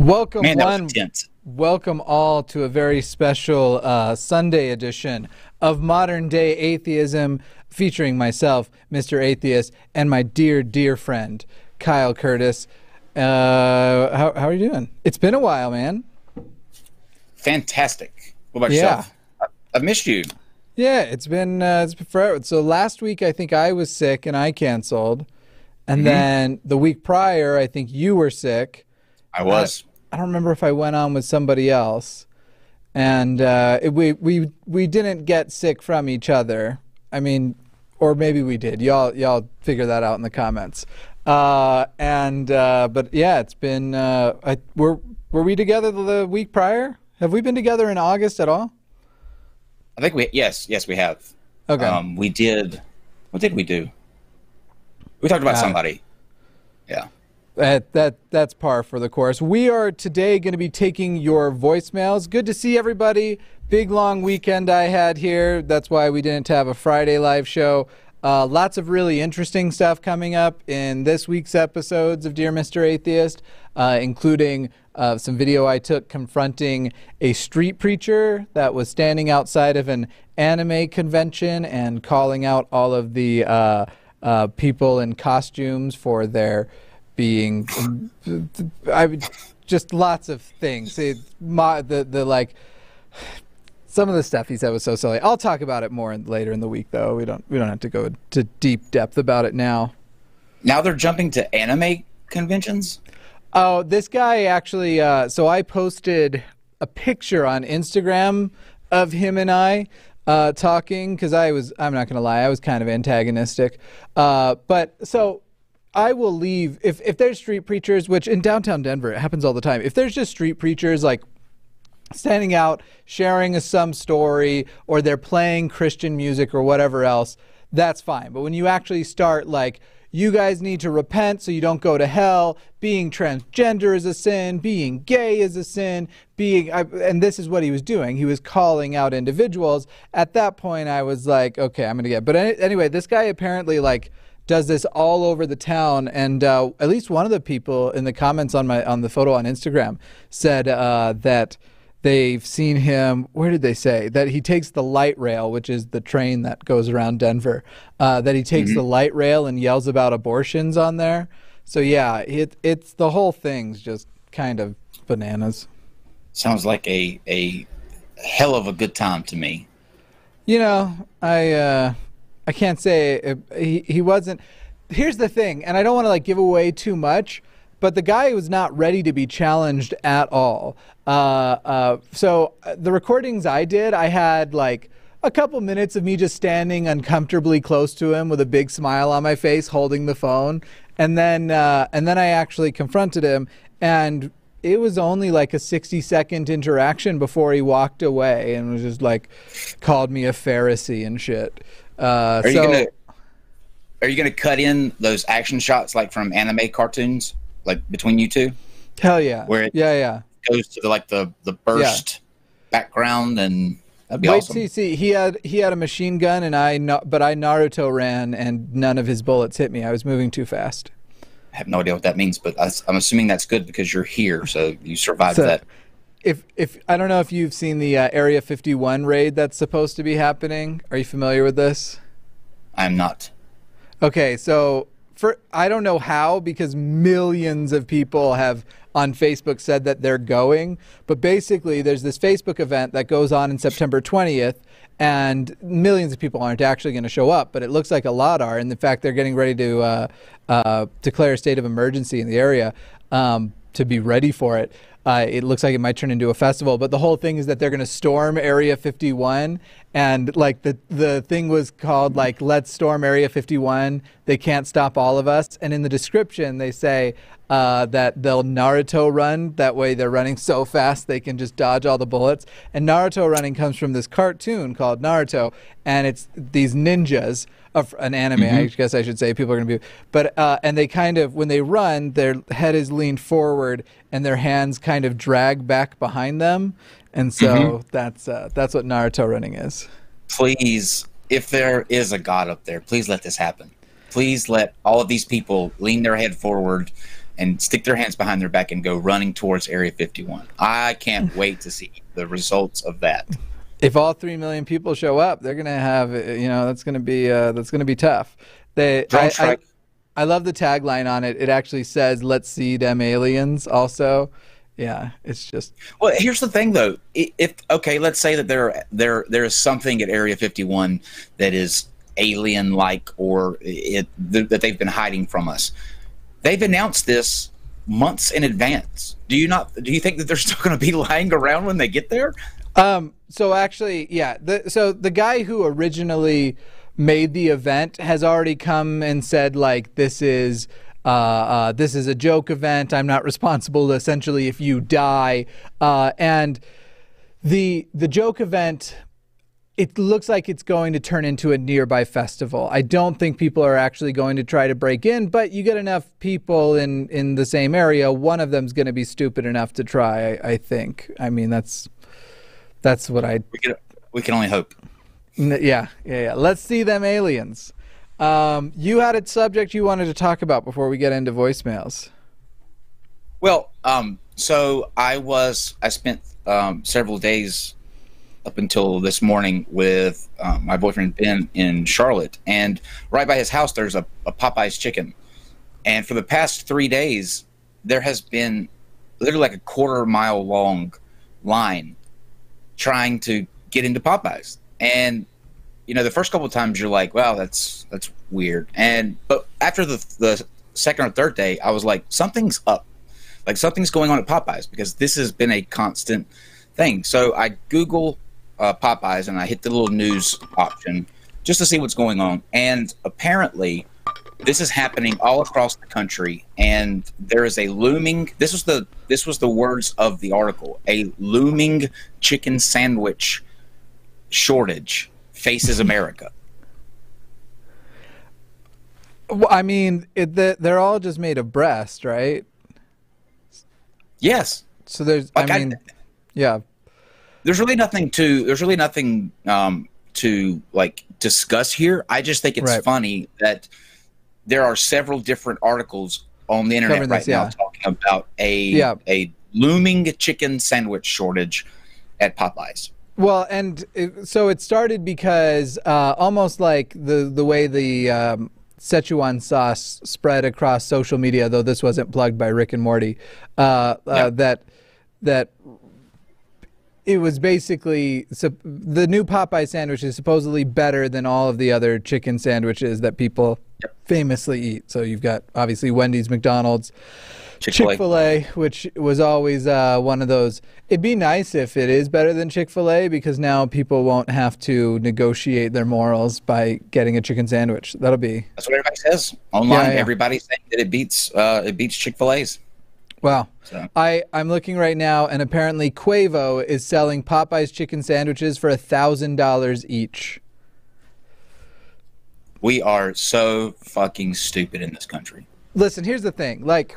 Welcome Man, one. Welcome all to a very special uh, Sunday edition of Modern Day Atheism, featuring myself, Mr. Atheist, and my dear, dear friend, Kyle Curtis. Uh, how, how are you doing? It's been a while, man. Fantastic. What about Yeah. yourself? I- I've missed you. Yeah, it's been uh, it's been forever. So last week I think I was sick and I canceled, and then the week prior I think you were sick. I was. I don't remember if I went on with somebody else, and uh, it, we we we didn't get sick from each other. I mean, or maybe we did. Y'all y'all figure that out in the comments. Uh, and uh, but yeah, it's been. Uh, I, were were we together the week prior? Have we been together in August at all? I think we yes, yes we have. Okay. Um, we did. What did we do? We talked about somebody. Yeah. That that that's par for the course. We are today going to be taking your voicemails. Good to see everybody. Big long weekend I had here. That's why we didn't have a Friday live show. Uh, lots of really interesting stuff coming up in this week's episodes of Dear Mr. Atheist, uh, including uh, some video I took confronting a street preacher that was standing outside of an anime convention and calling out all of the uh, uh, people in costumes for their being I would just lots of things. It, my, the the like some of the stuff he said was so silly. I'll talk about it more in, later in the week though. We don't we don't have to go to deep depth about it now. Now they're jumping to anime conventions. Oh, this guy actually. Uh, so I posted a picture on Instagram of him and I uh, talking because I was. I'm not gonna lie. I was kind of antagonistic. Uh, but so I will leave if if there's street preachers, which in downtown Denver it happens all the time. If there's just street preachers like standing out, sharing a, some story, or they're playing Christian music or whatever else, that's fine. But when you actually start like, you guys need to repent so you don't go to hell. Being transgender is a sin. Being gay is a sin. Being, I, and this is what he was doing. He was calling out individuals. At that point, I was like, okay, I'm gonna get. But any, anyway, this guy apparently like does this all over the town. And uh, at least one of the people in the comments on my on the photo on instagram said uh, that they've seen him where did they say? That he takes the light rail which is the train that goes around denver uh, that he takes the light rail and yells about abortions on there. So yeah it, it's the whole thing's just kind of bananas. Sounds like a a hell of a good time to me. You know, I uh, I can't say it, he he wasn't. Here's the thing, and I don't want to like give away too much, but the guy was not ready to be challenged at all. Uh, uh, so uh, the recordings I did, I had like a couple minutes of me just standing uncomfortably close to him with a big smile on my face, holding the phone, and then uh, and then I actually confronted him and it was only like a 60 second interaction before he walked away and was just like called me a Pharisee and shit. Uh, Are you gonna Are you gonna cut in those action shots like from anime cartoons, like between you two? hell yeah, where it- yeah, yeah. Goes to the, like the the burst background, and that'd be Wait, awesome. see, see, he had he had a machine gun and I, but I Naruto ran and none of his bullets hit me. I was moving too fast. I have no idea what that means, but I, am assuming that's good because you're here, so you survived So- that. If if I don't know if you've seen the uh, Area 51 raid that's supposed to be happening. Are you familiar with this? I'm not. Okay, so for I don't know how because millions of people have on Facebook said that they're going, but basically there's this Facebook event that goes on in September 20th and millions of people aren't actually going to show up, but it looks like a lot are and in fact they're getting ready to uh, uh, declare a state of emergency in the area um, to be ready for it. Uh, it looks like it might turn into a festival, but the whole thing is that they're going to storm Area 51, and like the the thing was called like "Let's storm Area 51." They can't stop all of us, and in the description they say uh, that they'll Naruto run. That way, they're running so fast they can just dodge all the bullets. And Naruto running comes from this cartoon called Naruto, and it's these ninjas of an anime. I guess I should say people are going to be, but uh, and they kind of when they run, their head is leaned forward and their hands kind of drag back behind them, and so that's uh, that's what Naruto running is. Please, if there is a God up there, please let this happen. Please let all of these people lean their head forward and stick their hands behind their back and go running towards Area 51. I can't wait to see the results of that. If all three million people show up, they're gonna have you know that's gonna be uh, that's gonna be tough. They I, I, I love the tagline on it. It actually says "Let's see them aliens." Also, yeah, it's just. Well, here's the thing, though. If okay, let's say that there there there is something at Area 51 that is alien-like, or it that they've been hiding from us. They've announced this months in advance. Do you not? Do you think that they're still going to be lying around when they get there? Um. So actually, yeah. The, so the guy who originally made the event has already come and said like this is uh, uh, this is a joke event. I'm not responsible essentially if you die. Uh, and the the joke event it looks like it's going to turn into a nearby festival. I don't think people are actually going to try to break in, but you get enough people in in the same area, one of them's going to be stupid enough to try. I, I think. I mean, that's that's what I. We can we can only hope. Yeah, yeah, yeah. Let's see them aliens. Um, you had a subject you wanted to talk about before we get into voicemails. Well, um, so I was I spent um, several days up until this morning with um, my boyfriend Ben in Charlotte, and right by his house there's a, a Popeyes chicken, and for the past three days there has been literally like a quarter mile long line trying to get into Popeyes, and you know the first couple of times you're like, wow, that's that's weird, and but after the the second or third day, I was like, something's up, like something's going on at Popeyes because this has been a constant thing. So I Google uh, Popeyes and I hit the little news option just to see what's going on. And apparently, this is happening all across the country, and there is a looming. This was the this was the words of the article: a looming chicken sandwich shortage faces America. Well, I mean, it, the, they're all just made of breast, right? Yes. So there's, like I mean, I, yeah there's really nothing to there's really nothing um, to like discuss here. I just think it's right. funny that there are several different articles on the internet right now talking about a yeah. a looming chicken sandwich shortage at Popeyes. Well, and it, so it started because uh, almost like the the way the um, Szechuan sauce spread across social media, though this wasn't plugged by Rick and Morty, uh, uh, that that it was basically so the new Popeye sandwich is supposedly better than all of the other chicken sandwiches that people yep. famously eat. So you've got obviously Wendy's, McDonald's, Chick Fil A, which was always uh, one of those. It'd be nice if it is better than Chick Fil A because now people won't have to negotiate their morals by getting a chicken sandwich. That'll be. That's what everybody says online. Yeah, yeah. Everybody's saying that it beats uh, it beats Chick Fil A's. Wow. So. I, I'm looking right now, and apparently Quavo is selling Popeye's chicken sandwiches for $1,000 each. We are so fucking stupid in this country. Listen, here's the thing. Like,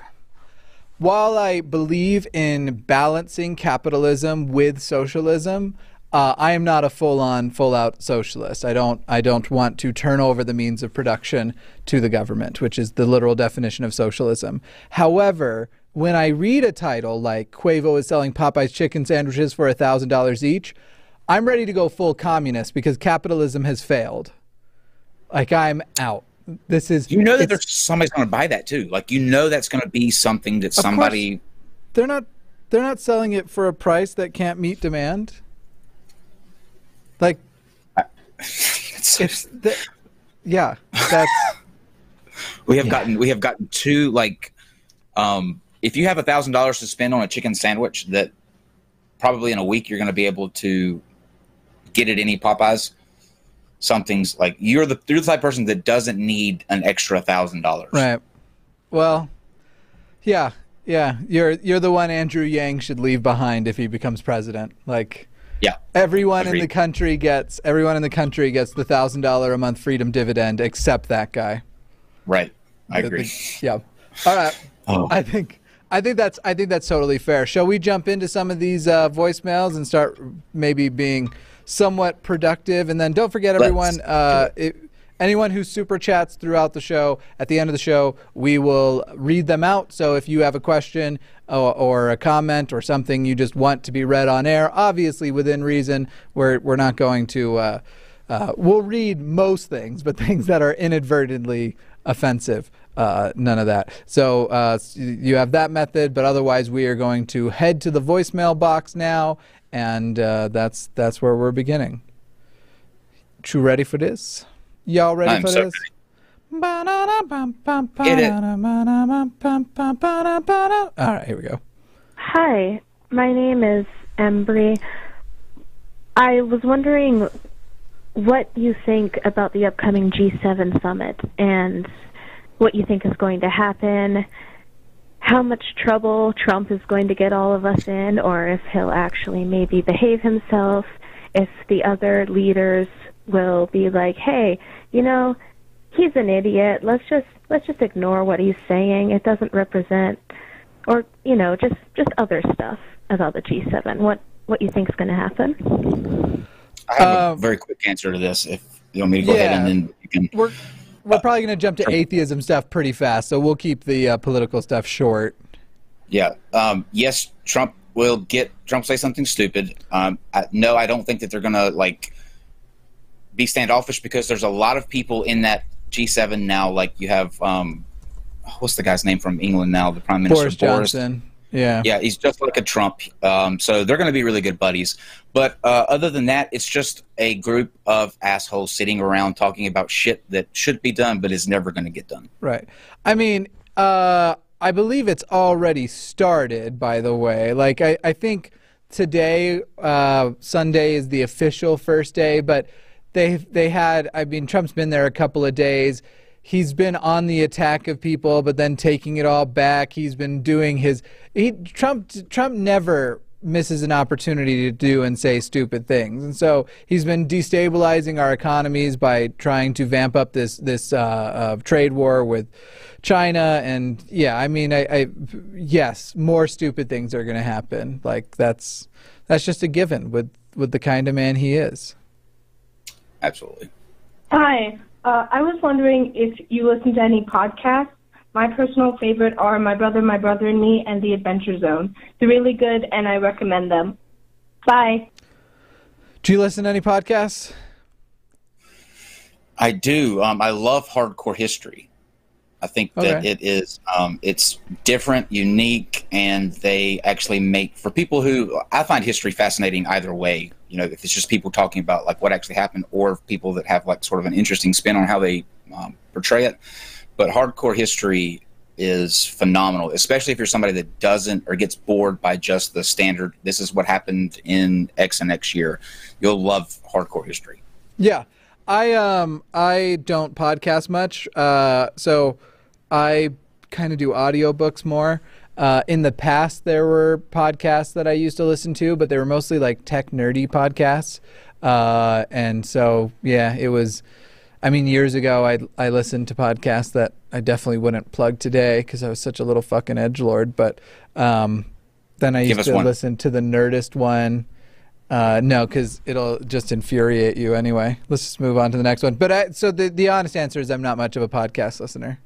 while I believe in balancing capitalism with socialism, uh, I am not a full-on, full-out socialist. I don't. I don't want to turn over the means of production to the government, which is the literal definition of socialism. However, when I read a title like Quavo is selling Popeye's chicken sandwiches for $1,000 each, I'm ready to go full communist because capitalism has failed. Like I'm out. This is You know that there's somebody's going to buy that too. Like you know that's going to be something that somebody They're not they're not selling it for a price that can't meet demand. Like it's the, yeah, that's we have yeah. gotten we have gotten two like um if you have a thousand dollars to spend on a chicken sandwich that probably in a week you're going to be able to get at any Popeyes. Something's like you're the you're the type person that doesn't need an extra thousand dollars. Right. Well, yeah, yeah. You're you're the one Andrew Yang should leave behind if he becomes president. Like, yeah. Everyone Agreed. in the country gets everyone in the country gets the thousand dollar a month freedom dividend except that guy. Right. I the, agree. The, yeah. All right. Oh. I think I think that's I think that's totally fair. Shall we jump into some of these uh, voicemails and start maybe being somewhat productive? And then don't forget, everyone, uh, it, anyone who super chats throughout the show, at the end of the show, we will read them out. So if you have a question or, or a comment or something you just want to be read on air, obviously within reason, we're we're not going to. Uh, uh, we'll read most things, but things that are inadvertently offensive, uh, none of that. So uh, you have that method, but otherwise we are going to head to the voicemail box now, and uh, that's that's where we're beginning. You ready for this? Y'all ready I'm for so this? Get it. All right, here we go. Hi, my name is Embry. I was wondering what you think about the upcoming G7 summit and what you think is going to happen, how much trouble Trump is going to get all of us in, or if he'll actually maybe behave himself, if the other leaders will be like, hey, you know, he's an idiot. Let's just let's just ignore what he's saying. It doesn't represent or you know just just other stuff about the G7. What what you think is going to happen? I have Um, a very quick answer to this. If you want me to go ahead and then you can. We're probably going to jump to atheism stuff pretty fast, so we'll keep the uh, political stuff short. Yeah. Um, yes, Trump will get Trump say something stupid. Um, I, no, I don't think that they're gonna like be standoffish because there's a lot of people in that G7 now. Like you have um, what's the guy's name from England now? The Prime Minister Boris Johnson. Yeah. Yeah, he's just like a Trump. Um, so they're going to be really good buddies. But uh, other than that, it's just a group of assholes sitting around talking about shit that should be done, but is never going to get done. Right. I mean, uh, I believe it's already started, by the way. Like, I, I think today, uh, Sunday, is the official first day, but they, they had, I mean, Trump's been there a couple of days. He's been on the attack of people, but then taking it all back. He's been doing his. He, Trump, Trump never misses an opportunity to do and say stupid things. And so he's been destabilizing our economies by trying to vamp up this this uh, uh, trade war with China. And yeah, I mean, I, I yes, more stupid things are going to happen. Like that's that's just a given with with the kind of man he is. Absolutely. Hi. Uh, I was wondering if you listen to any podcasts. My personal favorite are My Brother, My Brother and Me and The Adventure Zone. They're really good, and I recommend them. Bye. Do you listen to any podcasts? I do. Um, I love hardcore history. I think that it is um, it's different, unique, and they actually make for people who I find history fascinating either way. You know, if it's just people talking about like what actually happened, or people that have like sort of an interesting spin on how they um, portray it. But hardcore history is phenomenal, especially if you're somebody that doesn't or gets bored by just the standard. This is what happened in X and X year. You'll love hardcore history. Yeah, I um I don't podcast much, uh, so I kind of do audiobooks more. Uh, in the past, there were podcasts that I used to listen to, but they were mostly like tech nerdy podcasts. Uh, and so, yeah, it was. I mean, years ago, I I listened to podcasts that I definitely wouldn't plug today because I was such a little fucking edge lord. But um, then I used to one. listen to the Nerdist one. Uh, no, because it'll just infuriate you anyway. Let's just move on to the next one. But I, so the the honest answer is I'm not much of a podcast listener.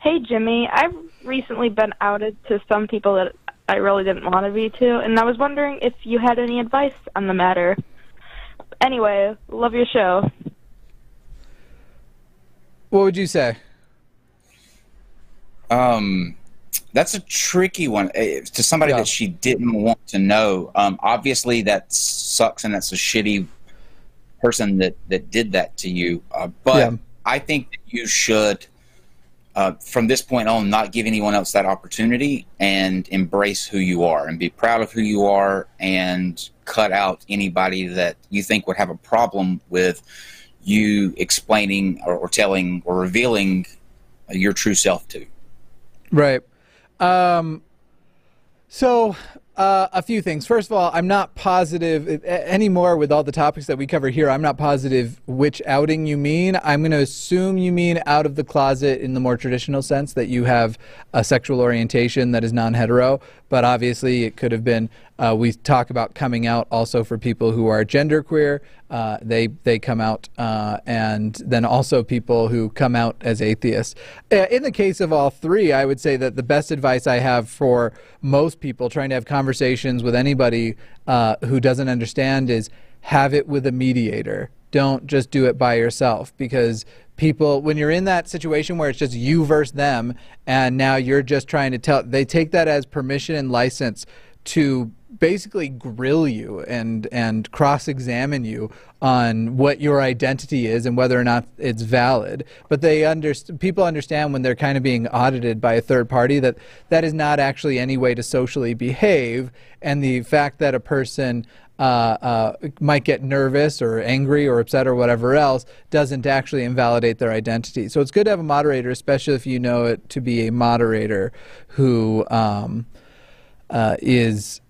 Hey, Jimmy. I've recently been outed to some people that I really didn't want to be to, and I was wondering if you had any advice on the matter. Anyway, love your show. What would you say? Um, that's a tricky one Eh, to somebody Yeah. that she didn't want to know. Um, obviously, that sucks, and that's a shitty person that that did that to you. Uh, but Yeah. I think that you should, uh, from this point on, not give anyone else that opportunity and embrace who you are and be proud of who you are and cut out anybody that you think would have a problem with you explaining or, or telling or revealing your true self to. Right. Um, so Uh, a few things. First of all, I'm not positive anymore with all the topics that we cover here. I'm not positive which outing you mean. I'm going to assume you mean out of the closet in the more traditional sense that you have a sexual orientation that is non hetero. But obviously, it could have been. Uh, we talk about coming out also for people who are genderqueer. Uh, they they come out, uh, and then also people who come out as atheists. Uh, in the case of all three, I would say that the best advice I have for most people trying to have conversations with anybody uh, who doesn't understand is have it with a mediator. Don't just do it by yourself because people when you're in that situation where it's just you versus them and now you're just trying to tell they take that as permission and license to basically grill you and and cross-examine you on what your identity is and whether or not it's valid but they understand people understand when they're kind of being audited by a third party that that is not actually any way to socially behave and the fact that a person uh, uh, might get nervous or angry or upset or whatever else doesn't actually invalidate their identity. So it's good to have a moderator, especially if you know it to be a moderator who um, uh, is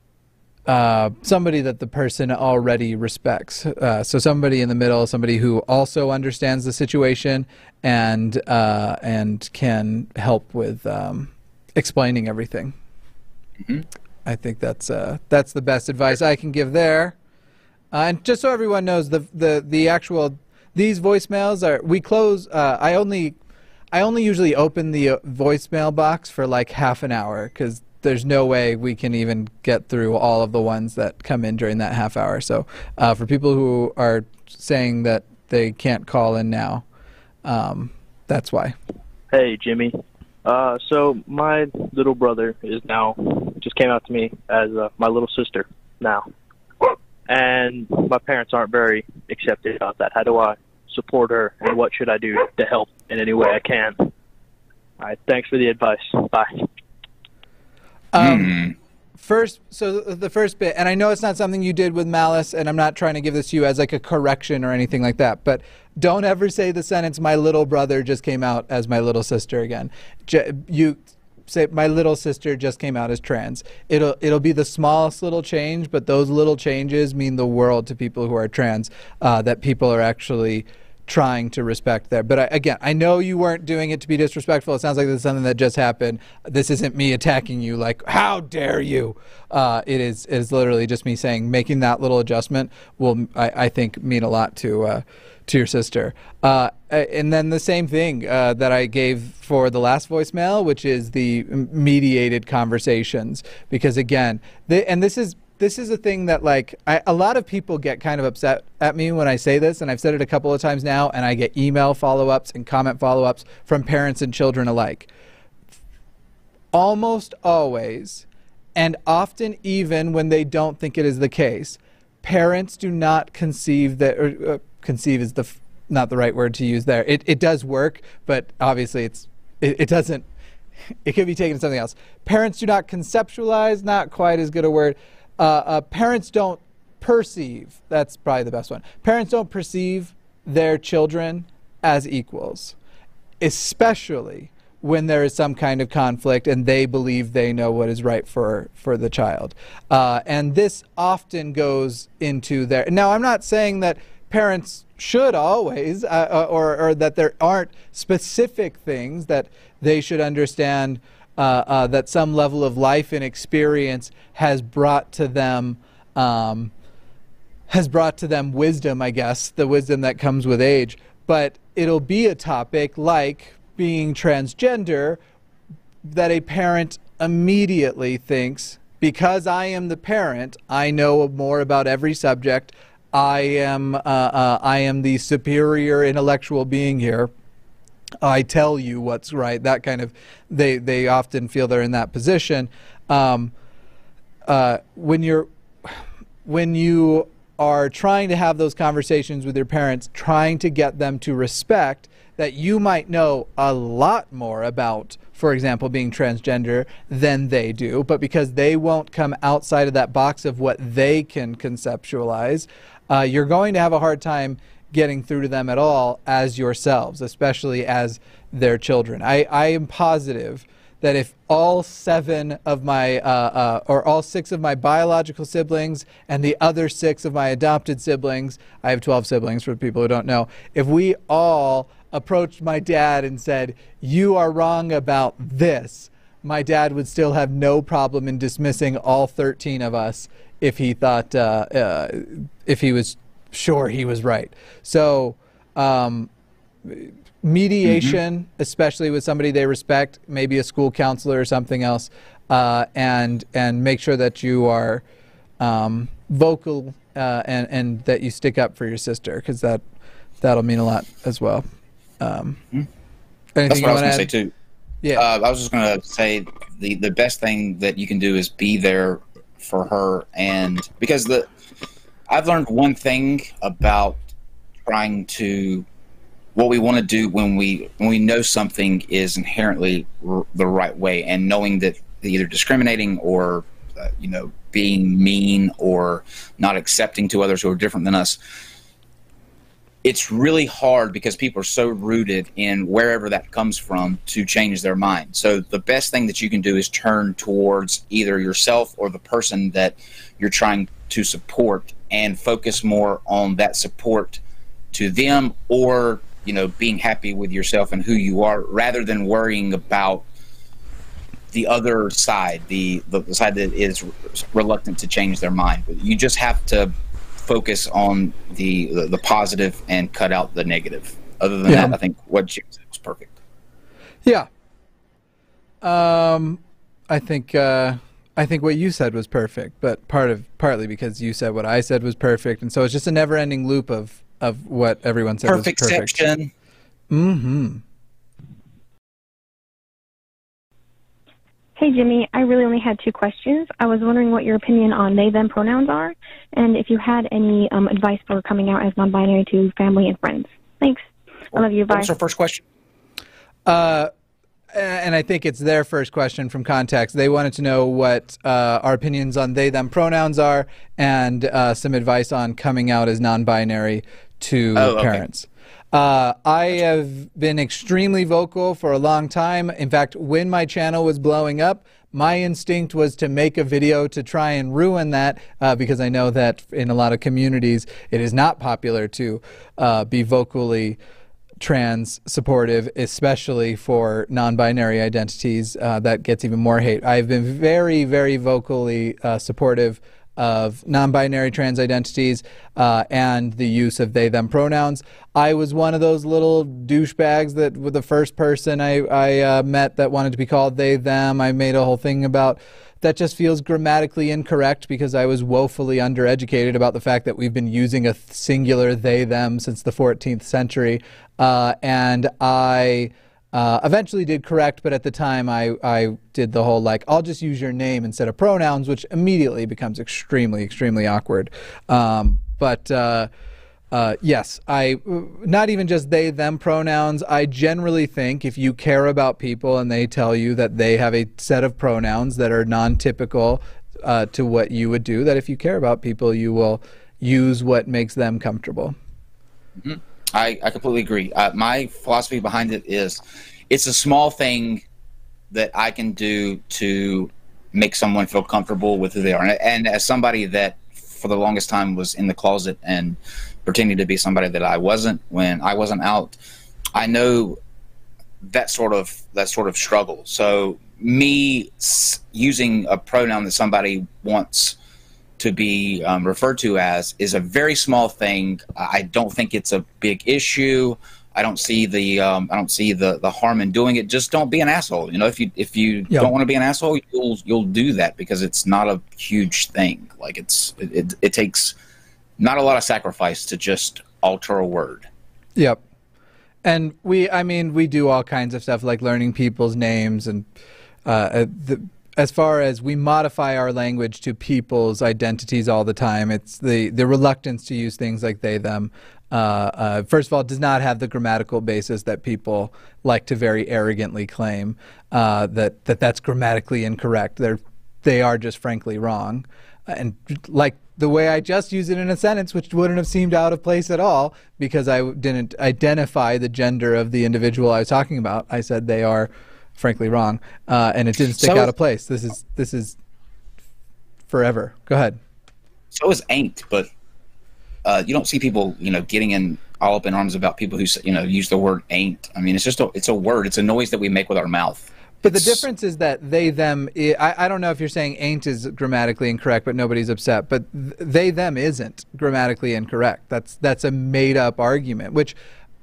uh, somebody that the person already respects. Uh, so somebody in the middle, somebody who also understands the situation and uh, and can help with um, explaining everything. Mm-hmm. I think that's uh, that's the best advice I can give there. Uh, and just so everyone knows, the the the actual these voicemails are we close. Uh, I only I only usually open the voicemail box for like half an hour because there's no way we can even get through all of the ones that come in during that half hour. So uh, for people who are saying that they can't call in now, um, that's why. Hey, Jimmy. Uh, so my little brother is now just came out to me as uh, my little sister now, and my parents aren't very accepting about that. How do I support her, and what should I do to help in any way I can? All right, thanks for the advice. Bye. Um, Hmm. First, so the the first bit, and I know it's not something you did with malice, and I'm not trying to give this to you as like a correction or anything like that, but don't ever say the sentence, my little brother just came out as my little sister again. J- you say, my little sister just came out as trans. It'll, it'll be the smallest little change, but those little changes mean the world to people who are trans, uh, that people are actually trying to respect there. But I, again, I know you weren't doing it to be disrespectful. It sounds like this is something that just happened. This isn't me attacking you, like, how dare you? Uh, it is it is literally just me saying, making that little adjustment will, I, I think, mean a lot to. Uh, to your sister. Uh, and then the same thing uh, that I gave for the last voicemail, which is the mediated conversations. Because again, the, and this is this is a thing that like I, a lot of people get kind of upset at me when I say this, and I've said it a couple of times now, and I get email follow-ups and comment follow-ups from parents and children alike. Almost always, and often even when they don't think it is the case, parents do not conceive that or, uh, conceive is the f- not the right word to use there. It it does work, but obviously it's it, it doesn't. It could be taken to something else. Parents do not conceptualize. Not quite as good a word. Uh, uh, parents don't perceive. That's probably the best one. Parents don't perceive their children as equals, especially when there is some kind of conflict and they believe they know what is right for for the child. Uh, and this often goes into their. Now, I'm not saying that parents should always, uh, uh, or, or that there aren't specific things that they should understand. Uh, uh, that some level of life and experience has brought to them um, has brought to them wisdom, I guess, the wisdom that comes with age. But it'll be a topic like being transgender that a parent immediately thinks, because I am the parent, I know more about every subject. I am uh, uh, I am the superior intellectual being here. I tell you what's right. That kind of they they often feel they're in that position. Um, uh, when you're when you are trying to have those conversations with your parents, trying to get them to respect that you might know a lot more about, for example, being transgender than they do, but because they won't come outside of that box of what they can conceptualize, uh, you're going to have a hard time getting through to them at all as yourselves, especially as their children. I, I am positive that if all seven of my, uh, uh, or all six of my biological siblings and the other six of my adopted siblings, I have 12 siblings for people who don't know, if we all approached my dad and said, You are wrong about this, my dad would still have no problem in dismissing all 13 of us if he thought, uh, uh, if he was sure he was right. So, um, mediation, mm-hmm. especially with somebody they respect, maybe a school counselor or something else, uh, and and make sure that you are um, vocal uh, and and that you stick up for your sister because that that'll mean a lot as well. Um, mm-hmm. That's what I was going to say too. Yeah, uh, I was just going to say the the best thing that you can do is be there for her, and because the I've learned one thing about trying to what we want to do when we when we know something is inherently r- the right way, and knowing that either discriminating or uh, you know being mean or not accepting to others who are different than us it's really hard because people are so rooted in wherever that comes from to change their mind. So the best thing that you can do is turn towards either yourself or the person that you're trying to support and focus more on that support to them or you know being happy with yourself and who you are rather than worrying about the other side the the side that is reluctant to change their mind. You just have to focus on the the, the positive and cut out the negative. Other than yeah. that i think what you said was perfect. Yeah. Um i think uh I think what you said was perfect, but part of partly because you said what I said was perfect, and so it's just a never-ending loop of of what everyone said perfect was perfect. Section. Mm-hmm. Hey Jimmy, I really only had two questions. I was wondering what your opinion on they them pronouns are, and if you had any um, advice for coming out as non-binary to family and friends. Thanks. I love you. Bye. What's our first question? Uh, and I think it's their first question from context. They wanted to know what uh, our opinions on they them pronouns are and uh, some advice on coming out as non binary to oh, parents. Okay. Uh, I have been extremely vocal for a long time. In fact, when my channel was blowing up, my instinct was to make a video to try and ruin that uh, because I know that in a lot of communities it is not popular to uh, be vocally trans supportive, especially for non binary identities. Uh, that gets even more hate. I've been very, very vocally uh, supportive of non-binary trans identities uh, and the use of they them pronouns. I was one of those little douchebags that was the first person I, I uh, met that wanted to be called they them. I made a whole thing about that just feels grammatically incorrect because I was woefully undereducated about the fact that we've been using a singular they them since the 14th century. Uh, and I uh, eventually did correct, but at the time I, I did the whole like, I'll just use your name instead of pronouns, which immediately becomes extremely, extremely awkward. Um, but uh, uh, yes, I not even just they them pronouns. I generally think if you care about people and they tell you that they have a set of pronouns that are non-typical uh, to what you would do, that if you care about people, you will use what makes them comfortable. Mm-hmm. I, I completely agree. Uh, my philosophy behind it is it's a small thing that I can do to make someone feel comfortable with who they are. And, and as somebody that for the longest time was in the closet and pretending to be somebody that I wasn't when I wasn't out, I know that sort of that sort of struggle. So me using a pronoun that somebody wants to be um, referred to as is a very small thing. I don't think it's a big issue. I don't see the um, I don't see the, the harm in doing it. Just don't be an asshole. You know, if you if you don't want to be an asshole, you'll you'll do that because it's not a huge thing. Like it's it, it, it takes not a lot of sacrifice to just alter a word. Yep. And we, I mean, we do all kinds of stuff like learning people's names and uh, uh the as far as we modify our language to people's identities all the time. It's the, the reluctance to use things like they, them. Uh, uh, first of all, does not have the grammatical basis that people like to very arrogantly claim uh, that, that that's grammatically incorrect. They're, they are just frankly wrong. And like the way I just used it in a sentence, which wouldn't have seemed out of place at all because I didn't identify the gender of the individual I was talking about. I said they are frankly wrong, uh, and it didn't stick So- out of place. This is this is forever. Go ahead. So is ain't, but uh, you don't see people, you know, getting in all up in arms about people who, you know, use the word ain't. I mean, it's just a, it's a word. It's a noise that we make with our mouth. But the difference is that they them. I, I don't know if you're saying ain't is grammatically incorrect, but nobody's upset. But they them isn't grammatically incorrect. That's that's a made up argument. Which,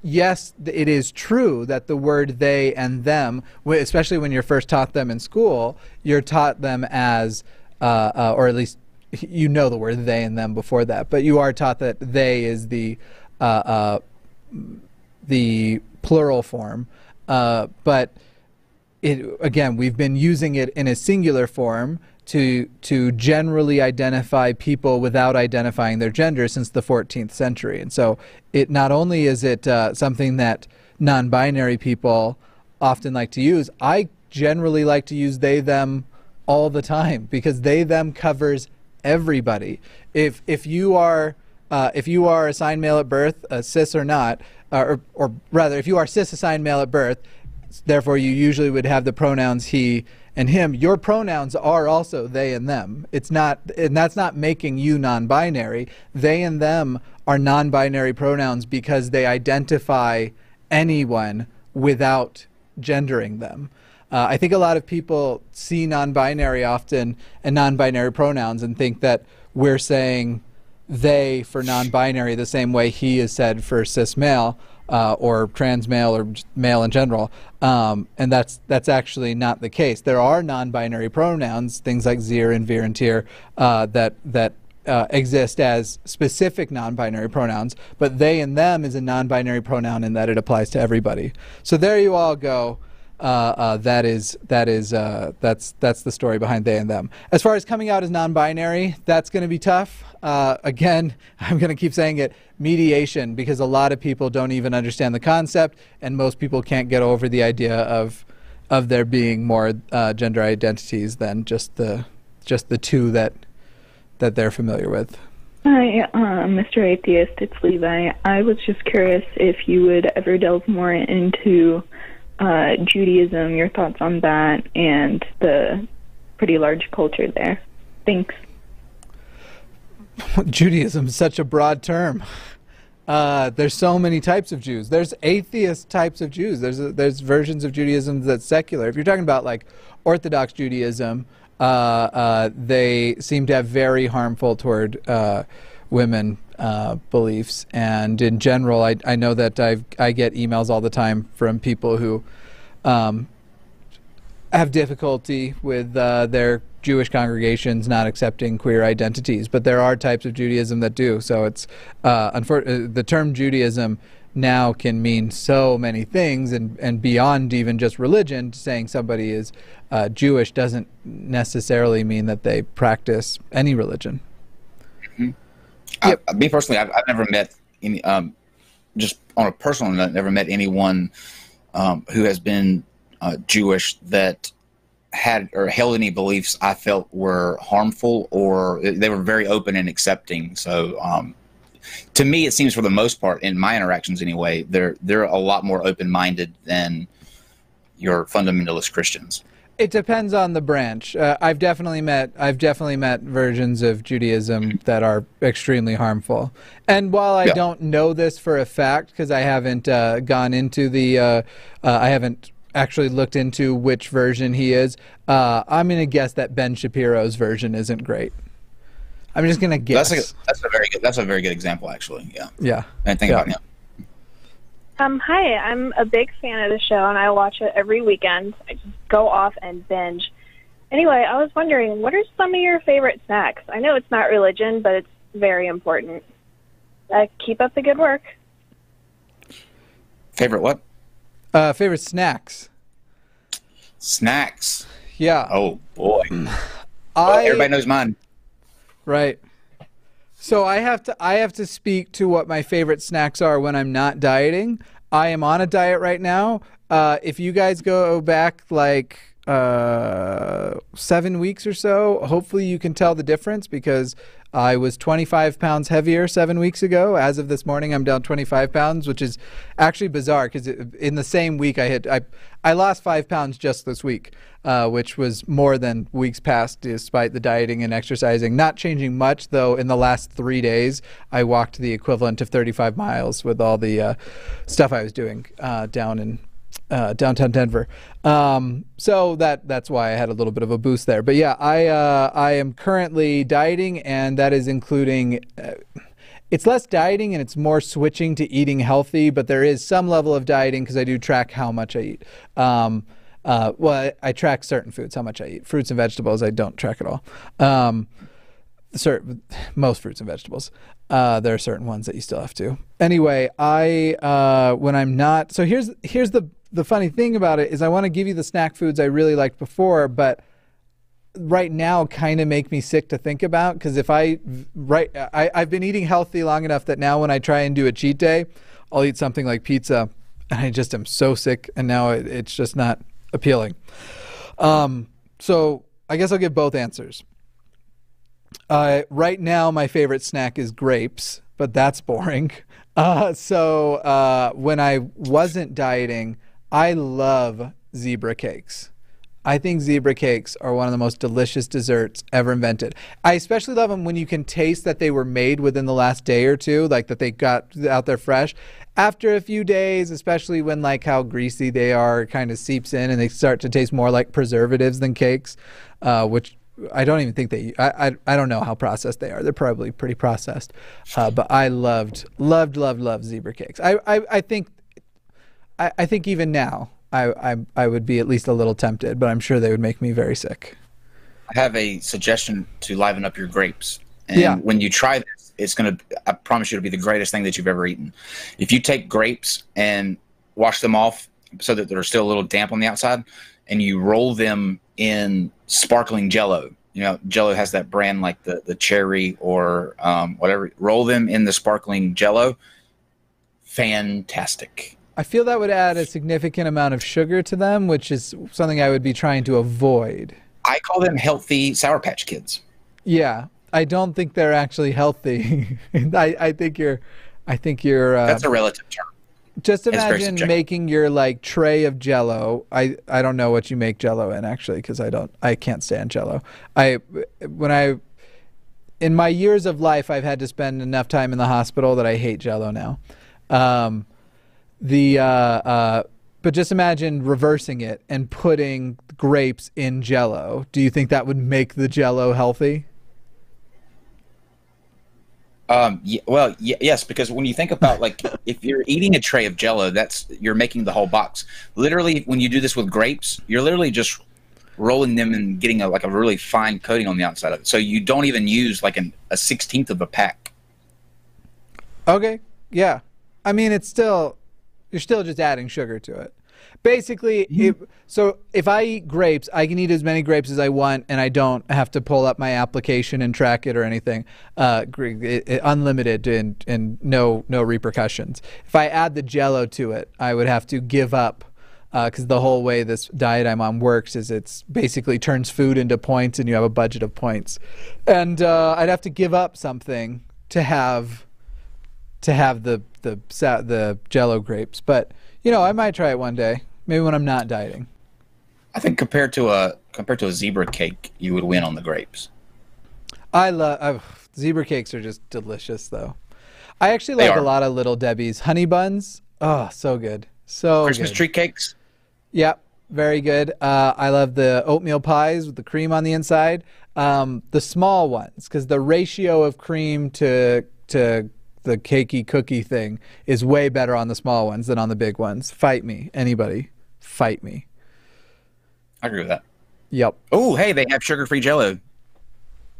yes, it is true that the word they and them, especially when you're first taught them in school, you're taught them as, uh, uh, or at least you know the word they and them before that. But you are taught that they is the uh, uh, the plural form. Uh, but it again we've been using it in a singular form to to generally identify people without identifying their gender since the 14th century. And so it not only is it uh, something that non-binary people often like to use i generally like to use they them all the time because they them covers everybody. If if you are uh, if you are assigned male at birth, uh, cis or not, uh, or, or rather, if you are cis assigned male at birth, therefore you usually would have the pronouns he and him. Your pronouns are also they and them. It's not, and that's not making you non-binary. They and them are non-binary pronouns because they identify anyone without gendering them. Uh, I think a lot of people see non-binary often and non-binary pronouns and think that we're saying they for non-binary the same way he is said for cis male uh, or trans male or male in general, um, and that's that's actually not the case. There are non-binary pronouns, things like zir and vir and tir, uh, that that uh, exist as specific non-binary pronouns, but they and them is a non-binary pronoun in that it applies to everybody. So there you all go. Uh, uh, that is that is uh, that's that's the story behind they and them. As far as coming out as non-binary, that's going to be tough. Uh, again, I'm going to keep saying it: mediation, because a lot of people don't even understand the concept, and most people can't get over the idea of of there being more uh, gender identities than just the just the two that that they're familiar with. Hi, um, Mr. Atheist. It's Levi. I was just curious if you would ever delve more into uh, Judaism, your thoughts on that, and the pretty large culture there. Thanks. Judaism is such a broad term. Uh, there's so many types of Jews. There's atheist types of Jews. There's there's versions of Judaism that's secular. If you're talking about like Orthodox Judaism, uh, uh, they seem to have very harmful toward uh, women uh, beliefs. And in general, I I know that I I get emails all the time from people who um, have difficulty with uh, their Jewish congregations not accepting queer identities, but there are types of Judaism that do. So it's uh, unfor- uh, the term Judaism now can mean so many things, and and beyond even just religion. Saying somebody is uh, Jewish doesn't necessarily mean that they practice any religion. I, me personally, I've, I've never met any, um, just on a personal note, never met anyone um, who has been uh, Jewish that had or held any beliefs I felt were harmful or they were very open and accepting. So, um, to me, it seems for the most part, in my interactions anyway, they're they're a lot more open minded than your fundamentalist Christians. It depends on the branch. Uh, I've definitely met I've definitely met versions of Judaism that are extremely harmful. And while I Yeah. don't know this for a fact because I haven't uh, gone into the uh, uh, I haven't actually looked into which version he is, uh, I'm gonna guess that Ben Shapiro's version isn't great. I'm just gonna guess. That's a that's a very good that's a very good example actually. Yeah, yeah. I didn't think Yeah. about him. Um, hi, I'm a big fan of the show, and I watch it every weekend. I just go off and binge. Anyway, I was wondering, what are some of your favorite snacks? I know it's not religion, but it's very important. Uh, keep up the good work. Favorite what? Uh, favorite snacks. Snacks. Yeah. Oh boy. Well, I everybody knows mine. Right. So I have to I have to speak to what my favorite snacks are when I'm not dieting. I am on a diet right now. Uh, if you guys go back like uh, seven weeks or so. Hopefully, you can tell the difference because I was 25 pounds heavier seven weeks ago. As of this morning, I'm down 25 pounds, which is actually bizarre because in the same week I hit I I lost five pounds just this week, uh, which was more than weeks past, despite the dieting and exercising. Not changing much though. In the last three days, I walked the equivalent of 35 miles with all the uh, stuff I was doing uh, down in uh, downtown Denver. Um, so that that's why I had a little bit of a boost there. But yeah, I uh, I am currently dieting, and that is including. Uh, it's less dieting and it's more switching to eating healthy, but there is some level of dieting because I do track how much I eat. Um, uh, well, I, I, track certain foods, how much I eat. Fruits and vegetables, I don't track at all. Um, certain, most fruits and vegetables. Uh, there are certain ones that you still have to. Anyway, I uh, when I'm not so here's here's the the funny thing about it is I want to give you the snack foods I really liked before, but right now kind of make me sick to think about because if I right I, I've been eating healthy long enough that now when I try and do a cheat day, I'll eat something like pizza, and I just am so sick, and now it, it's just not appealing. Um, so I guess I'll give both answers. Uh, right now, my favorite snack is grapes, but that's boring. Uh, so uh, when I wasn't dieting, I love zebra cakes. I think zebra cakes are one of the most delicious desserts ever invented. I especially love them when you can taste that they were made within the last day or two, like that they got out there fresh. After a few days, especially when like how greasy they are, kind of seeps in and they start to taste more like preservatives than cakes, uh, which I don't even think they. I, I I don't know how processed they are. They're probably pretty processed. Uh, but I loved loved loved loved zebra cakes. I I, I think I, I think even now I, I I would be at least a little tempted, but I'm sure they would make me very sick. I have a suggestion to liven up your grapes. And Yeah. when you try this, it's gonna I promise you it'll be the greatest thing that you've ever eaten. If you take grapes and wash them off so that they're still a little damp on the outside, and you roll them in sparkling jello. You know, jello has that brand like the the cherry or um, whatever. Roll them in the sparkling jello. Fantastic. I feel that would add a significant amount of sugar to them, which is something I would be trying to avoid. I call them healthy Sour Patch Kids. Yeah, I don't think they're actually healthy. I, I think you're, I think you're. Uh, That's a relative term. just imagine making your like tray of Jello. I I don't know what you make Jello in actually because I don't I can't stand Jello. I when I in my years of life I've had to spend enough time in the hospital that I hate Jello now. Um, the uh, uh, but just imagine reversing it and putting grapes in Jello. Do you think that would make the Jello healthy? Um, y- well, y- yes, because when you think about like if you're eating a tray of Jello, that's you're making the whole box. Literally, when you do this with grapes, you're literally just rolling them and getting a, like a really fine coating on the outside of it. So you don't even use like an, a sixteenth of a pack. Okay. Yeah. I mean, it's still you're still just adding sugar to it. Basically, if, so if I eat grapes, I can eat as many grapes as I want, and I don't have to pull up my application and track it or anything. Uh, it, it- unlimited and and no no repercussions. If I add the Jello to it, I would have to give up because the whole way this diet I'm on works is it's basically turns food into points, and you have a budget of points, and uh, I'd have to give up something to have to have the the the Jello grapes. But you know, I might try it one day, maybe when I'm not dieting. I think compared to a compared to a zebra cake, you would win on the grapes. I love zebra cakes are just delicious though. I actually They like a lot of Little Debbie's honey buns. Oh, so good, so Christmas good. tree cakes. Yep, very good. Uh, I love the oatmeal pies with the cream on the inside. Um, the small ones, because the ratio of cream to to the cakey cookie thing is way better on the small ones than on the big ones. Fight me, anybody, fight me. I agree with that. Yep. Oh, hey, they have sugar-free Jello.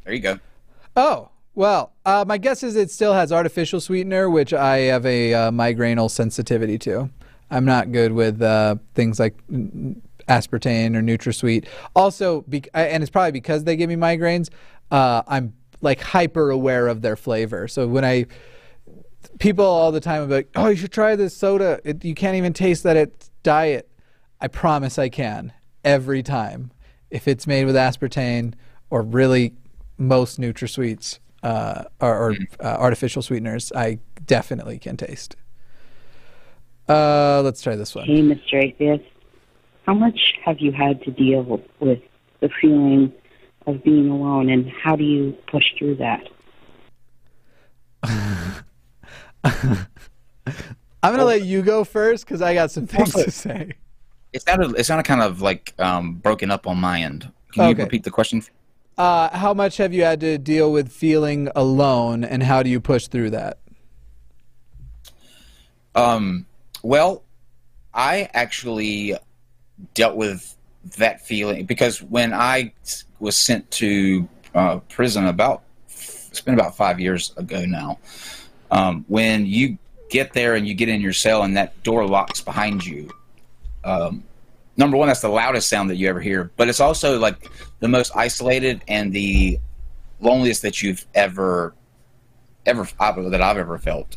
There you go. Oh, well, uh, my guess is it still has artificial sweetener, which I have a uh, migrainal sensitivity to. I'm not good with uh, things like aspartame or NutraSweet. Also, bec- I- and it's probably because they give me migraines. Uh, I'm like hyper aware of their flavor. So when I people all the time are like, "Oh, you should try this soda. It, you can't even taste that it's diet." I promise I can. every time. If it's made with aspartame or really most NutraSweets uh, or, or uh, artificial sweeteners, I definitely can taste. Uh, let's try this one. Hey, Mr. Atheist. How much have you had to deal with the feeling of being alone, and how do you push through that? I'm gonna let you go first because I got some things to say. It sounded it sounded kind of like um, broken up on my end. Can Okay. you repeat the question? Uh, how much have you had to deal with feeling alone, and how do you push through that? Um, well, I actually dealt with that feeling because when I was sent to uh, prison about it's been about five years ago now. Um, when you get there and you get in your cell and that door locks behind you, um, number one, that's the loudest sound that you ever hear, but it's also like the most isolated and the loneliest that you've ever, ever that I've ever felt.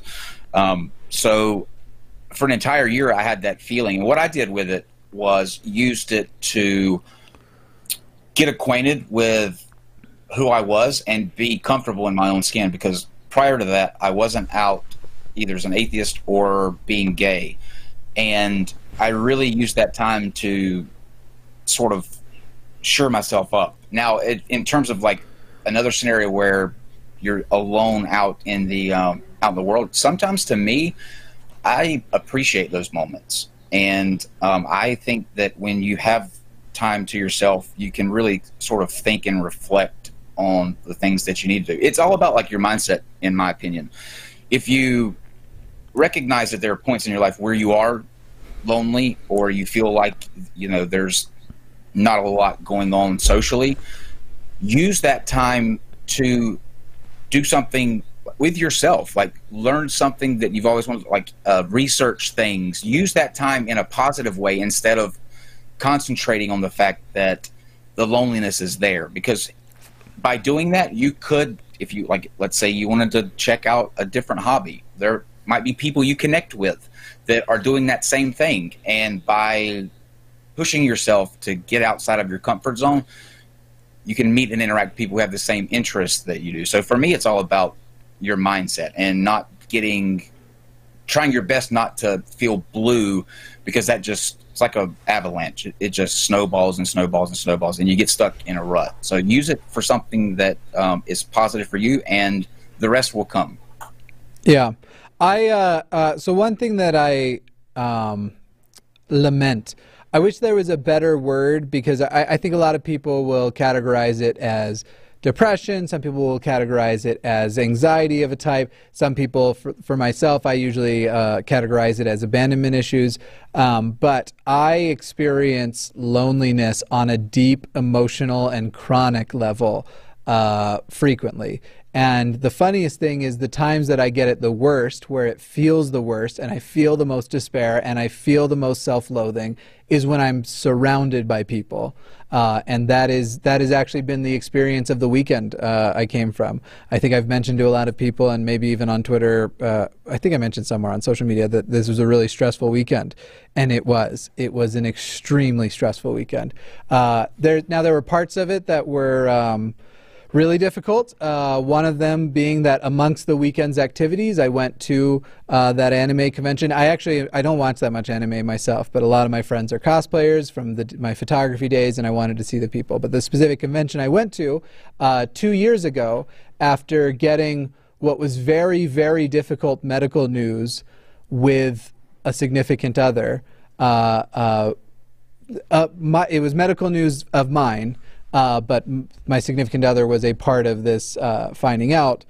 Um, so for an entire year, I had that feeling. And what I did with it was used it to get acquainted with who I was and be comfortable in my own skin because prior to that, I wasn't out either as an atheist or being gay. And I really used that time to sort of sure myself up. Now, it, in terms of like another scenario where you're alone out in the um, out in the world, sometimes to me, I appreciate those moments, and um, I think that when you have time to yourself, you can really sort of think and reflect on the things that you need to do. It's all about like your mindset, in my opinion. If you recognize that there are points in your life where you are lonely or you feel like you know there's not a lot going on socially, use that time to do something with yourself like learn something that you've always wanted like uh, research things use that time in a positive way instead of concentrating on the fact that the loneliness is there because by doing that you could if you like let's say you wanted to check out a different hobby there might be people you connect with that are doing that same thing. And by pushing yourself to get outside of your comfort zone you can meet and interact with people who have the same interests that you do. So for me it's all about your mindset and not getting trying your best not to feel blue because that just it's like a avalanche it, it just snowballs and snowballs and snowballs and you get stuck in a rut so use it for something that um, is positive for you and the rest will come Yeah, I. Uh, uh, so one thing that I um, lament. I wish there was a better word because I, I think a lot of people will categorize it as depression. Some people will categorize it as anxiety of a type. Some people, for, for myself, I usually uh, categorize it as abandonment issues. Um, but I experience loneliness on a deep emotional and chronic level uh, frequently. And the funniest thing is the times that I get it the worst, where it feels the worst, and I feel the most despair, and I feel the most self-loathing, is when I'm surrounded by people. Uh, and that is that has actually been the experience of the weekend uh, I came from. I think I've mentioned to a lot of people, and maybe even on Twitter. Uh, I think I mentioned somewhere on social media that this was a really stressful weekend, and it was. It was an extremely stressful weekend. Uh, there now there were parts of it that were. Um, really difficult. Uh, one of them being that amongst the weekend's activities, I went to uh, that anime convention. I actually I don't watch that much anime myself, but a lot of my friends are cosplayers from the, my photography days, and I wanted to see the people. But the specific convention I went to uh, two years ago, after getting what was very very difficult medical news with a significant other. Uh, uh, uh, my, it was medical news of mine, uh, but m- my significant other was a part of this uh, finding out.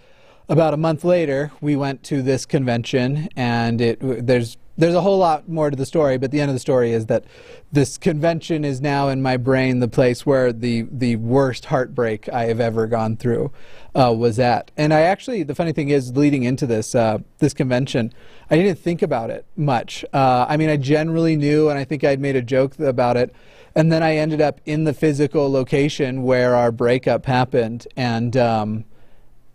About a month later, we went to this convention, and it w- there's there's a whole lot more to the story. But the end of the story is that this convention is now in my brain the place where the the worst heartbreak I have ever gone through uh, was at. And I actually, the funny thing is, leading into this uh, this convention, I didn't think about it much. Uh, I mean, I generally knew, and I think I'd made a joke about it. And then I ended up in the physical location where our breakup happened, and um,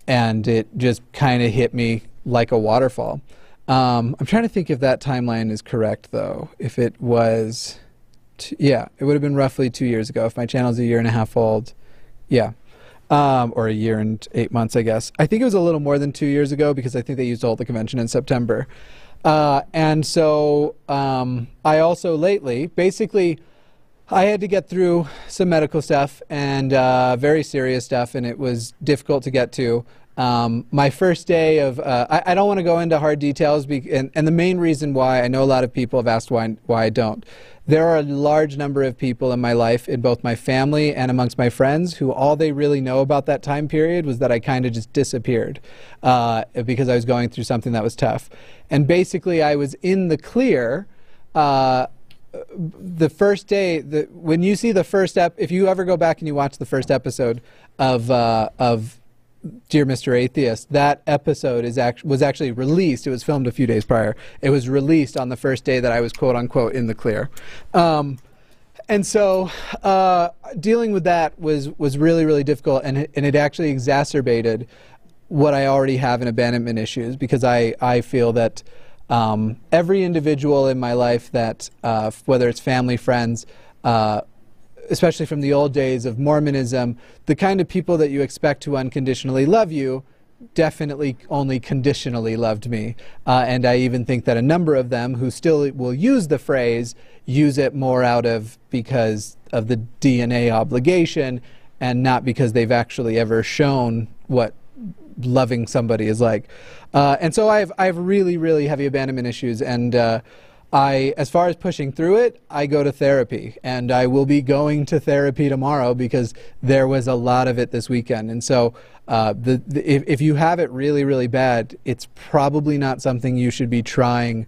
and it just kind of hit me like a waterfall. Um, I'm trying to think if that timeline is correct, though. If it was, T- yeah, it would have been roughly two years ago. If my channel's a year and a half old, yeah, um, or a year and eight months, I guess. I think it was a little more than two years ago because I think they used hold the convention in September. Uh, and so um, I also lately, basically, I had to get through some medical stuff and uh, very serious stuff, and it was difficult to get to. Um, my first day of, uh, I, I, don't want to go into hard details, be, and, and, the main reason why I know a lot of people have asked why, why I don't. There are a large number of people in my life, in both my family and amongst my friends, who all they really know about that time period was that I kind of just disappeared uh, because I was going through something that was tough. And basically, I was in the clear. Uh, the first day, the, when you see the first ep, if you ever go back and you watch the first episode of uh, of Dear Mr. Atheist, that episode is act- was actually released. It was filmed a few days prior. It was released on the first day that I was quote unquote in the clear. Um, and so uh, dealing with that was was really really difficult, and it, and it actually exacerbated what I already have in abandonment issues because I I feel that um, every individual in my life that uh, whether it's family friends. Uh, especially from the old days of Mormonism, the kind of people that you expect to unconditionally love you definitely only conditionally loved me. Uh, and I even think that a number of them who still will use the phrase use it more out of because of the DNA obligation and not because they've actually ever shown what loving somebody is like. Uh, and so I have, I have really, really heavy abandonment issues. And uh, I, as far as pushing through it, I go to therapy, and I will be going to therapy tomorrow because there was a lot of it this weekend. And so, uh, the, the, if, if you have it really, really bad, it's probably not something you should be trying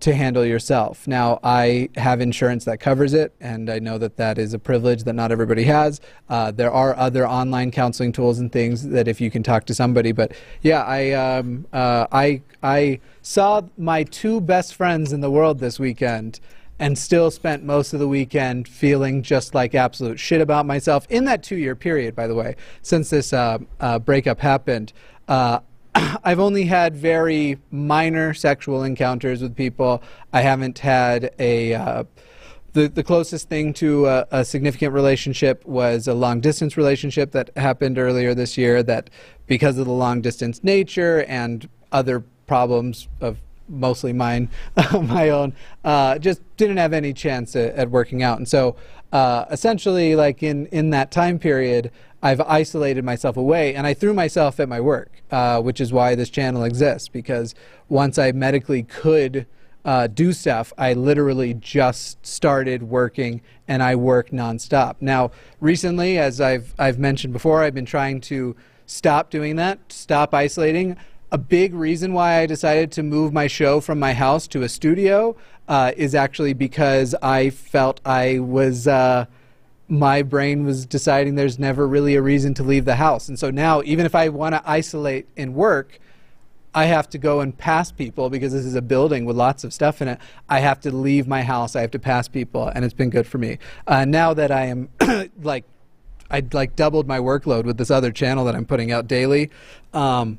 to handle yourself. Now, I have insurance that covers it, and I know that that is a privilege that not everybody has. Uh, there are other online counseling tools and things that if you can talk to somebody, but yeah, I um, uh, I I saw my two best friends in the world this weekend. And still spent most of the weekend feeling just like absolute shit about myself in that two year period, by the way, since this uh, uh breakup happened. I've only had very minor sexual encounters with people. I haven't had a. Uh, the, the closest thing to a, a, significant relationship was a long distance relationship that happened earlier this year. That, because of the long distance nature and other problems of mostly mine, my own, uh, just didn't have any chance at, at working out. And so, uh, essentially, like in in that time period, I've isolated myself away and I threw myself at my work, uh, which is why this channel exists. Because once I medically could uh, do stuff, I literally just started working and I work nonstop. Now, recently, as I've, I've mentioned before, I've been trying to stop doing that, stop isolating. A big reason why I decided to move my show from my house to a studio uh, is actually because I felt I was uh, my brain was deciding there's never really a reason to leave the house. And so now, even if I want to isolate and work, I have to go and pass people because this is a building with lots of stuff in it. I have to leave my house. I have to pass people, and it's been good for me. Uh, now that I am like, I like doubled my workload with this other channel that I'm putting out daily. Um,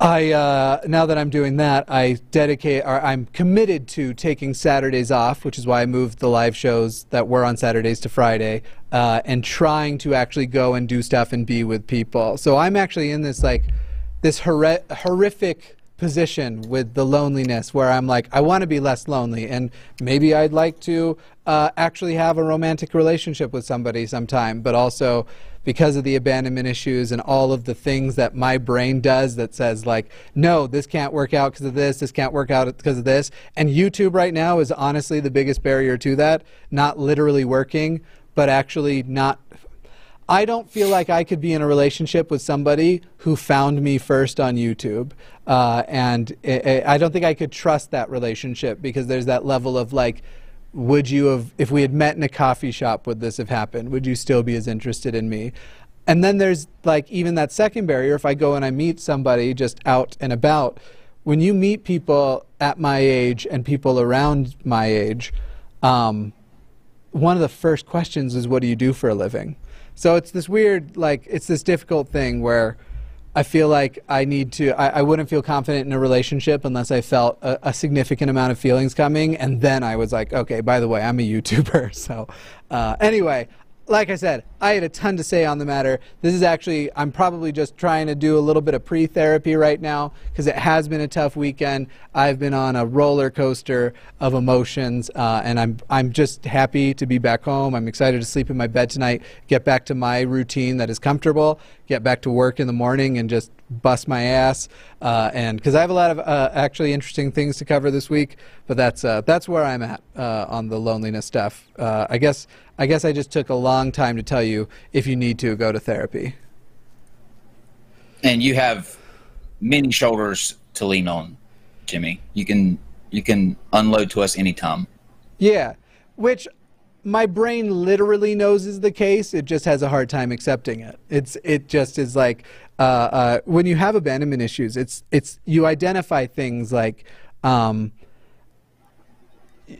I uh, now that I'm doing that, I dedicate or I'm committed to taking Saturdays off, which is why I moved the live shows that were on Saturdays to Friday, uh, and trying to actually go and do stuff and be with people. So I'm actually in this like this horrific position with the loneliness where I'm like, I want to be less lonely, and maybe I'd like to uh, actually have a romantic relationship with somebody sometime, but also because of the abandonment issues and all of the things that my brain does that says like no this can't work out because of this this can't work out because of this and youtube right now is honestly the biggest barrier to that not literally working but actually not I don't feel like I could be in a relationship with somebody who found me first on YouTube. Uh, and it, it, I don't think I could trust that relationship because there's that level of like, would you have, if we had met in a coffee shop, would this have happened? Would you still be as interested in me? And then there's like even that second barrier. If I go and I meet somebody just out and about, when you meet people at my age and people around my age, um, one of the first questions is, "What do you do for a living?" So it's this weird, like, it's this difficult thing where I feel like I need to. I, I wouldn't feel confident in a relationship unless I felt a, a, significant amount of feelings coming, and then I was like, okay, by the way, I'm a YouTuber. So, uh, anyway, like I said, I had a ton to say on the matter. This is actually, I'm probably just trying to do a little bit of pre therapy right now because it has been a tough weekend. I've been on a roller coaster of emotions, uh, and I'm, I'm just happy to be back home. I'm excited to sleep in my bed tonight, get back to my routine that is comfortable, get back to work in the morning, and just bust my ass. Uh, and because I have a lot of uh, actually interesting things to cover this week, but that's, uh, that's where I'm at uh, on the loneliness stuff. Uh, I guess I guess I just took a long time to tell you if you need to go to therapy. And you have many shoulders to lean on, Jimmy. You can you can unload to us anytime. Yeah, which my brain literally knows is the case. It just has a hard time accepting it. It's it just is like uh, uh, when you have abandonment issues. It's it's you identify things like. Um,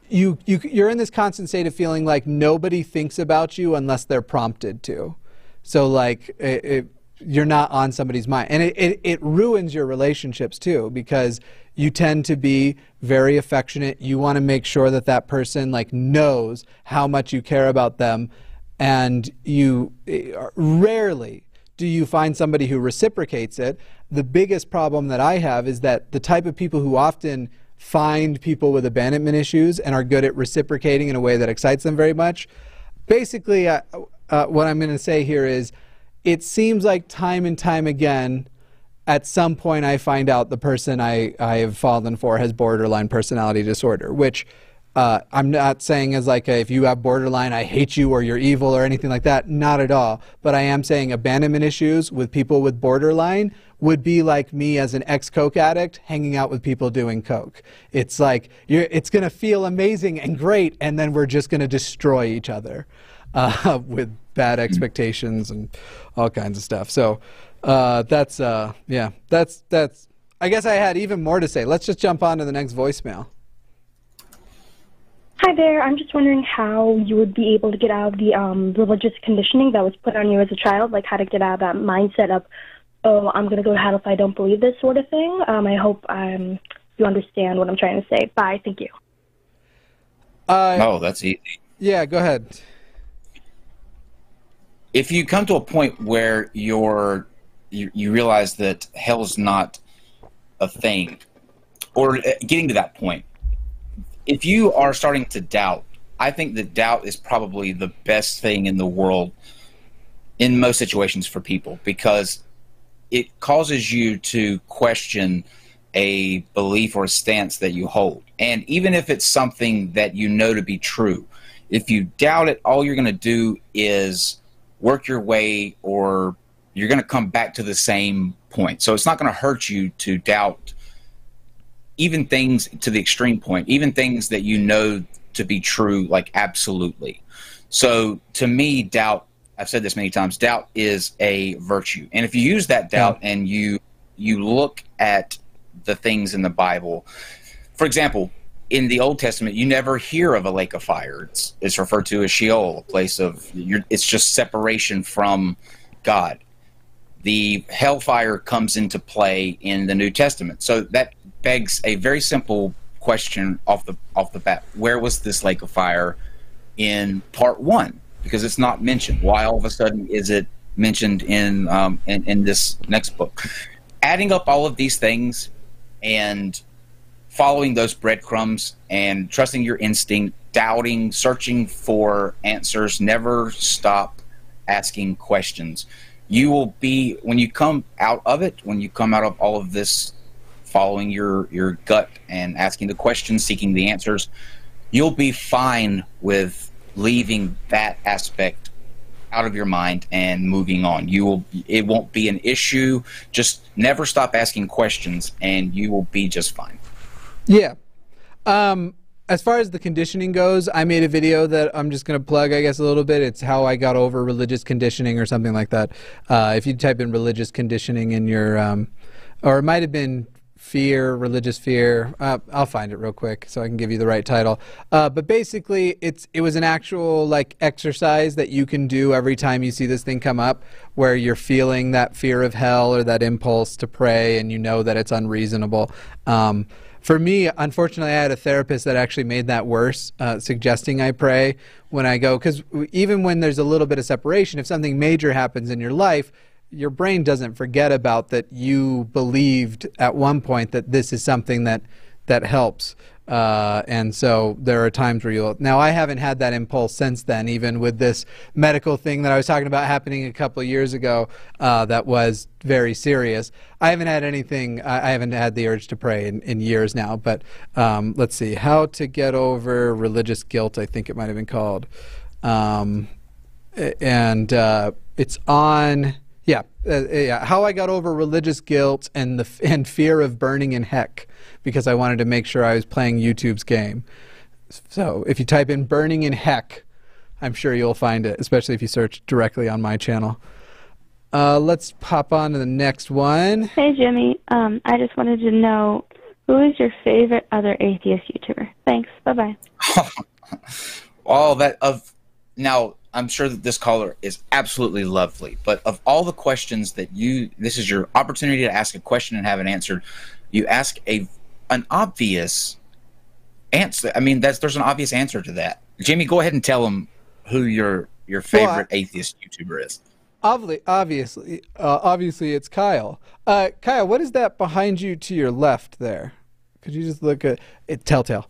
you, you you're in this constant state of feeling like nobody thinks about you unless they're prompted to. So like it, it, you're not on somebody's mind, and it, it, it ruins your relationships too because you tend to be very affectionate. You want to make sure that that person like knows how much you care about them, and you eh, rarely do you find somebody who reciprocates it. The biggest problem that I have is that the type of people who often find people with abandonment issues and are good at reciprocating in a way that excites them very much. Basically, uh, uh, what I'm going to say here is it seems like time and time again, at some point, I find out the person I, I have fallen for has borderline personality disorder, which uh, I'm not saying as like a, if you have borderline, I hate you or you're evil or anything like that. Not at all. But I am saying abandonment issues with people with borderline would be like me as an ex coke addict hanging out with people doing coke. It's like it's going to feel amazing and great, and then we're just going to destroy each other uh, with bad expectations and all kinds of stuff. So uh, that's uh, yeah, that's that's. I guess I had even more to say. Let's just jump on to the next voicemail. Hi there. I'm just wondering how you would be able to get out of the um, religious conditioning that was put on you as a child, like how to get out of that mindset of, oh, I'm going to go to hell if I don't believe this sort of thing. Um, I hope um, you understand what I'm trying to say. Bye. Thank you. Uh, oh, that's easy. Yeah, go ahead. If you come to a point where you're you, you realize that hell's not a thing, or uh, getting to that point, if you are starting to doubt, I think that doubt is probably the best thing in the world in most situations for people because it causes you to question a belief or a stance that you hold. And even if it's something that you know to be true, if you doubt it, all you're going to do is work your way or you're going to come back to the same point. So it's not going to hurt you to doubt even things to the extreme point, even things that you know to be true, like absolutely. So to me, doubt, I've said this many times, doubt is a virtue. And if you use that doubt and you you look at the things in the Bible, for example, in the Old Testament, you never hear of a lake of fire. It's it's referred to as Sheol, a place of it's just separation from God. The hellfire comes into play in the New Testament, so that begs a very simple question off the off the bat. Where was this lake of fire in part one? Because it's not mentioned. Why all of a sudden is it mentioned in um, in, in this next book? Adding up all of these things and following those breadcrumbs and trusting your instinct, doubting, searching for answers, never stop asking questions. You will be when you come out of it, when you come out of all of this following your your gut and asking the questions, seeking the answers, you'll be fine with leaving that aspect out of your mind and moving on. You will it won't be an issue. Just never stop asking questions and you will be just fine. Yeah. Um as far as the conditioning goes, I made a video that I'm just going to plug, I guess, a little bit. It's how I got over religious conditioning or something like that. Uh, if you type in religious conditioning in your, um, or it might have been fear, religious fear. Uh, I'll find it real quick so I can give you the right title. Uh, but basically, it's it was an actual like exercise that you can do every time you see this thing come up, where you're feeling that fear of hell or that impulse to pray, and you know that it's unreasonable. Um, for me, unfortunately, I had a therapist that actually made that worse, uh, suggesting I pray when I go. Because even when there's a little bit of separation, if something major happens in your life, your brain doesn't forget about that you believed at one point that this is something that that helps. Uh, and so there are times where you'll. Now, I haven't had that impulse since then, even with this medical thing that I was talking about happening a couple of years ago uh, that was very serious. I haven't had anything, I haven't had the urge to pray in, in years now. But um, let's see. How to Get Over Religious Guilt, I think it might have been called. Um, and uh, it's on. Yeah, uh, yeah. How I got over religious guilt and the and fear of burning in heck because I wanted to make sure I was playing YouTube's game. So if you type in burning in heck, I'm sure you'll find it, especially if you search directly on my channel. Uh, let's pop on to the next one. Hey, Jimmy. Um, I just wanted to know who is your favorite other atheist YouTuber? Thanks. Bye bye. all that of now i'm sure that this caller is absolutely lovely but of all the questions that you this is your opportunity to ask a question and have it answered you ask a an obvious answer i mean that's there's an obvious answer to that jimmy go ahead and tell them who your your favorite Well, I- atheist youtuber is Obviously, obviously, uh, obviously, it's Kyle. Uh, Kyle, what is that behind you to your left there? Could you just look at it? Telltale.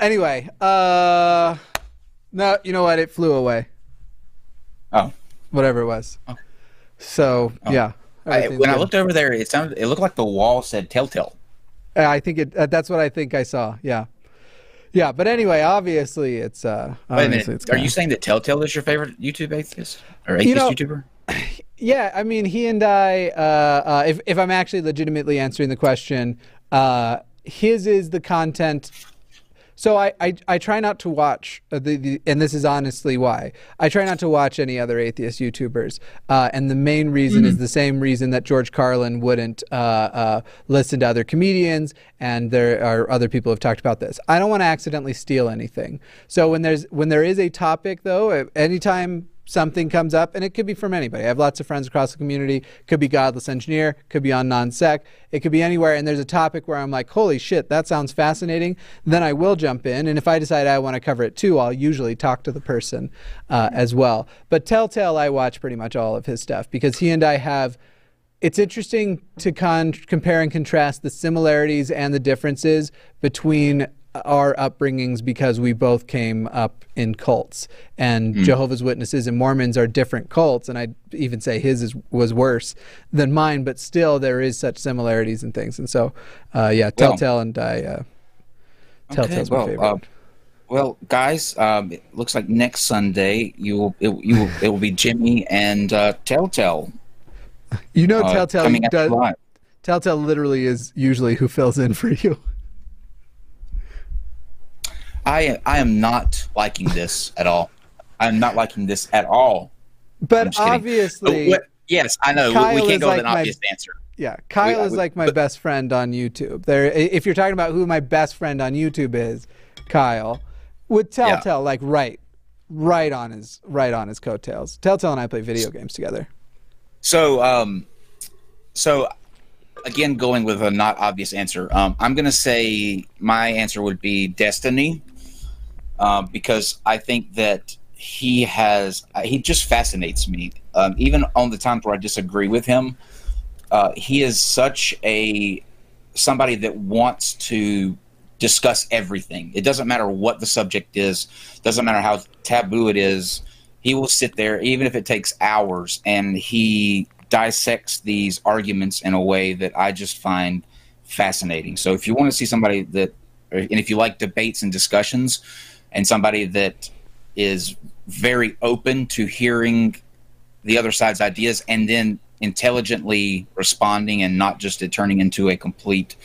Anyway, uh, no, you know what? It flew away. Oh. Whatever it was. So yeah. I, when i looked over there it sounded it looked like the wall said telltale Uh, I think it. Uh, that's what I think I saw. Yeah. Yeah, but anyway, obviously it's. Uh, wait a minute are you saying that telltale is your favorite youtube atheist or atheist You know- youtuber Yeah, I mean, he and I. Uh, uh, if if I'm actually legitimately answering the question, uh, his is the content. So I, I, I try not to watch uh, the, the and this is honestly why I try not to watch any other atheist YouTubers uh, and the main reason is the same reason that George Carlin wouldn't uh, uh, listen to other comedians and there are other people who have talked about this. I don't want to accidentally steal anything. So when there's when there is a topic though, uh, anytime something comes up, and it could be from anybody. I have lots of friends across the community. Could be Godless Engineer, could be on non-sec, it could be anywhere. And there's a topic where I'm like, holy shit, that sounds fascinating. Then I will jump in, and if I decide I want to cover it too, I'll usually talk to the person uh, as well. But Telltale, I watch pretty much all of his stuff because he and I have it's interesting to con- compare and contrast the similarities and the differences between our upbringings because we both came up in cults and Jehovah's Witnesses and Mormons are different cults and I'd even say his is, was worse than mine but still there is such similarities and things and so uh, yeah Well- Telltale and I uh, Telltale's my well, favorite uh, well, guys, um, it looks like next Sunday you will it, you will, it will be Jimmy and uh, Telltale. you know uh, Telltale coming at you does. Telltale literally is usually who fills in for you I I am not liking this at all. I'm not liking this at all. But obviously Oh, what- yes, I know. We- Kyle we can't go like with an my- obvious answer. Yeah, Kyle We- is we- like my best friend on YouTube. There, if you're talking about who my best friend on YouTube is, Kyle, with Telltale, like right, right on his right on his coattails. Telltale and I play video games together. So, um, so again, going with a not obvious answer, um, I'm going to say my answer would be Destiny, um, because I think that he has uh, he just fascinates me. Um, even on the times where I disagree with him, uh, he is such a somebody that wants to discuss everything. It doesn't matter what the subject is, doesn't matter how taboo it is. He will sit there, even if it takes hours, and he dissects these arguments in a way that I just find fascinating. So, if you want to see somebody that, and if you like debates and discussions, and somebody that is very open to hearing the other side's ideas and then intelligently responding and not just it turning into a complete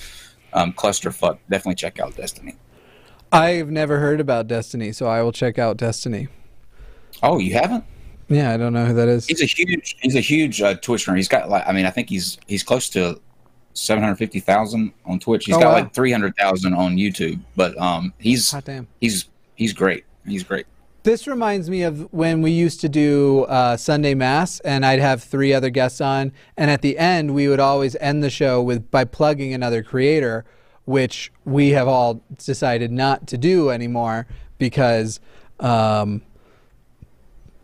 um, clusterfuck, definitely check out Destiny. I've never heard about Destiny, so I will check out Destiny. Oh, you haven't? Yeah, I don't know who that is. He's a huge. He's a huge uh, Twitch streamer. He's got like. I mean, I think he's he's close to seven hundred fifty thousand on Twitch. He's Oh, got wow. like three hundred thousand on YouTube. But um, he's he's he's great. He's great. This reminds me of when we used to do uh, Sunday Mass, and I'd have three other guests on, and at the end we would always end the show with by plugging another creator, which we have all decided not to do anymore because um,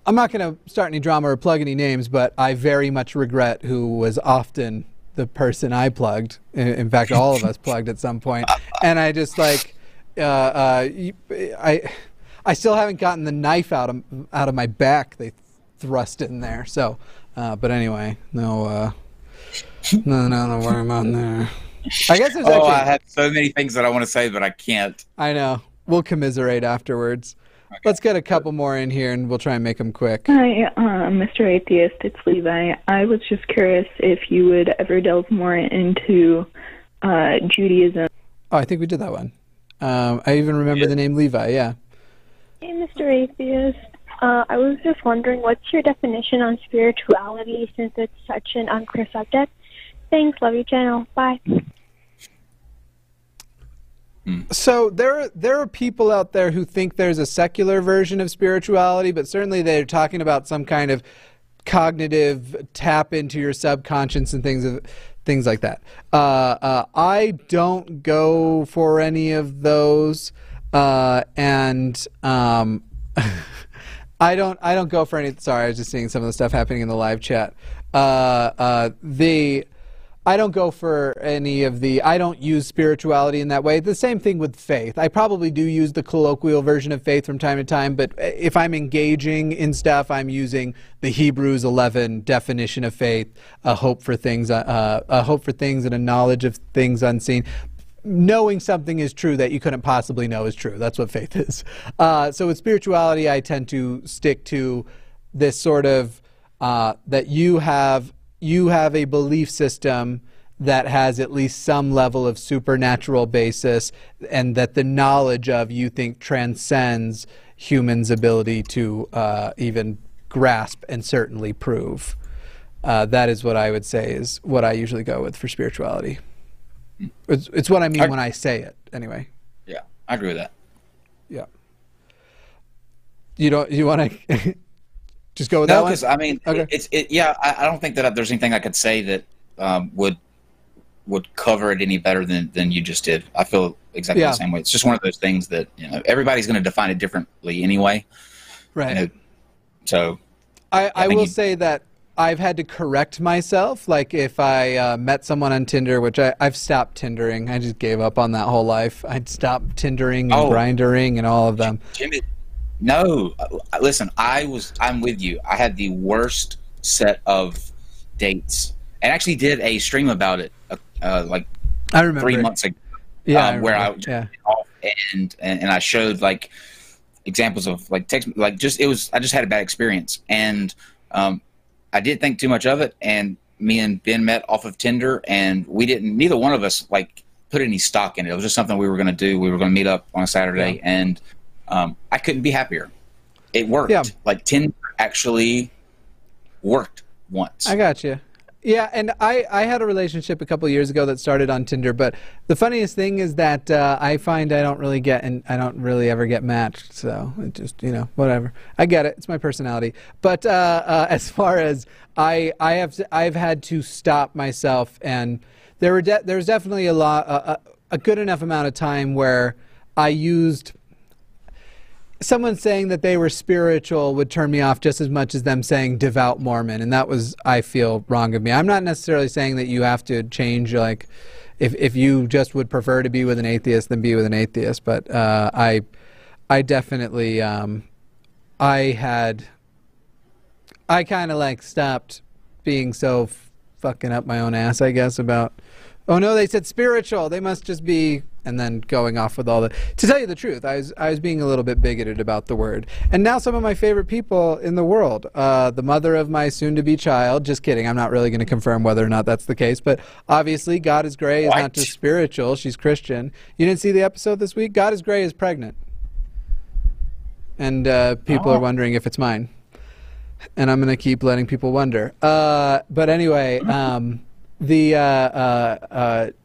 I'm not going to start any drama or plug any names, but I very much regret who was often the person I plugged. In, in fact, all of us plugged at some point, and I just like uh, uh, y- I I still haven't gotten the knife out of out of my back. They thrust in there. So, uh, but anyway, no, uh, no, no, no worry about there. I guess there's Oh, actually. I have so many things that I want to say, but I can't. I know. We'll commiserate afterwards. Let's get a couple more in here, and we'll try and make them quick. Hi, uh, Mr. Atheist. It's Levi. I was just curious if you would ever delve more into uh, Judaism. Oh, I think we did that one. Um, I even remember the name Levi. Yeah. Hey, Mr. Atheist. Uh, I was just wondering, what's your definition on spirituality since it's such an unclear subject? Thanks. Love your channel. Bye. So there, there are people out there who think there's a secular version of spirituality, but certainly they're talking about some kind of cognitive tap into your subconscious and things of things like that. Uh, uh, I don't go for any of those, uh, and um, I don't. I don't go for any. Sorry, I was just seeing some of the stuff happening in the live chat. Uh, uh, the I don't go for any of the. I don't use spirituality in that way. The same thing with faith. I probably do use the colloquial version of faith from time to time, but if I'm engaging in stuff, I'm using the Hebrews 11 definition of faith: a hope for things, uh, a hope for things, and a knowledge of things unseen knowing something is true that you couldn't possibly know is true. That's what faith is. Uh, so with spirituality, I tend to stick to this sort of uh, that you have you have a belief system that has at least some level of supernatural basis, and that the knowledge of you think transcends humans' ability to uh, even grasp and certainly prove. Uh, that is what I would say is what I usually go with for spirituality. It's, it's what I mean I- when I say it, anyway. Yeah, I agree with that. Yeah. You don't. You want to just go with no, that one? because I mean, Okay. it's it. Yeah, I, I don't think that there's anything I could say that um, would would cover it any better than than you just did. I feel exactly Yeah. the same way. It's just one of those things that you know everybody's going to define it differently anyway. right. You know, so I, I think will say that I've had to correct myself. Like if I uh, met someone on Tinder, which I, I've stopped Tindering. I just gave up on that whole life. I'd stopped Tindering and Oh. grindering and all of them. Jimmy, no, uh, listen, I was, I'm with you. I had the worst set of dates, and actually did a stream about it, uh, uh, like I remember. three months ago, Yeah, um, where I yeah. off and, and and I showed like examples of like text, like just it was, I just had a bad experience, and um, I didn't think too much of it, and me and Ben met off of Tinder, and we didn't, neither one of us like put any stock in it. It was just something we were going to do. We were going to meet up on a Saturday, and um, I couldn't be happier. It worked. Yeah. Like Tinder actually worked once. I got you. Yeah, and I, I had a relationship a couple years ago that started on Tinder, but the funniest thing is that uh, I find I don't really get and I don't really ever get matched. So it just you know whatever. I get it. It's my personality. But uh, uh, as far as I I have I've had to stop myself, and there were de- there was definitely a lot a, a good enough amount of time where I used someone saying that they were spiritual would turn me off just as much as them saying devout Mormon, and that was I feel wrong of me. I'm not necessarily saying that you have to change like if if you just would prefer to be with an atheist then be with an atheist, but uh, I I definitely um, I had I kind of like stopped being so fucking up my own ass, I guess, about oh no, they said spiritual. They must just be, and then going off with all the. To tell you the truth, I was I was being a little bit bigoted about the word. And now some of my favorite people in the world, uh, the mother of my soon-to-be child. Just kidding. I'm not really going to confirm whether or not that's the case, but obviously, God is Grey is not just spiritual. She's Christian. You didn't see the episode this week. God is Grey is pregnant, and uh, people are wondering if it's mine and I'm gonna keep letting people wonder. Uh, but anyway, um, the uh, uh,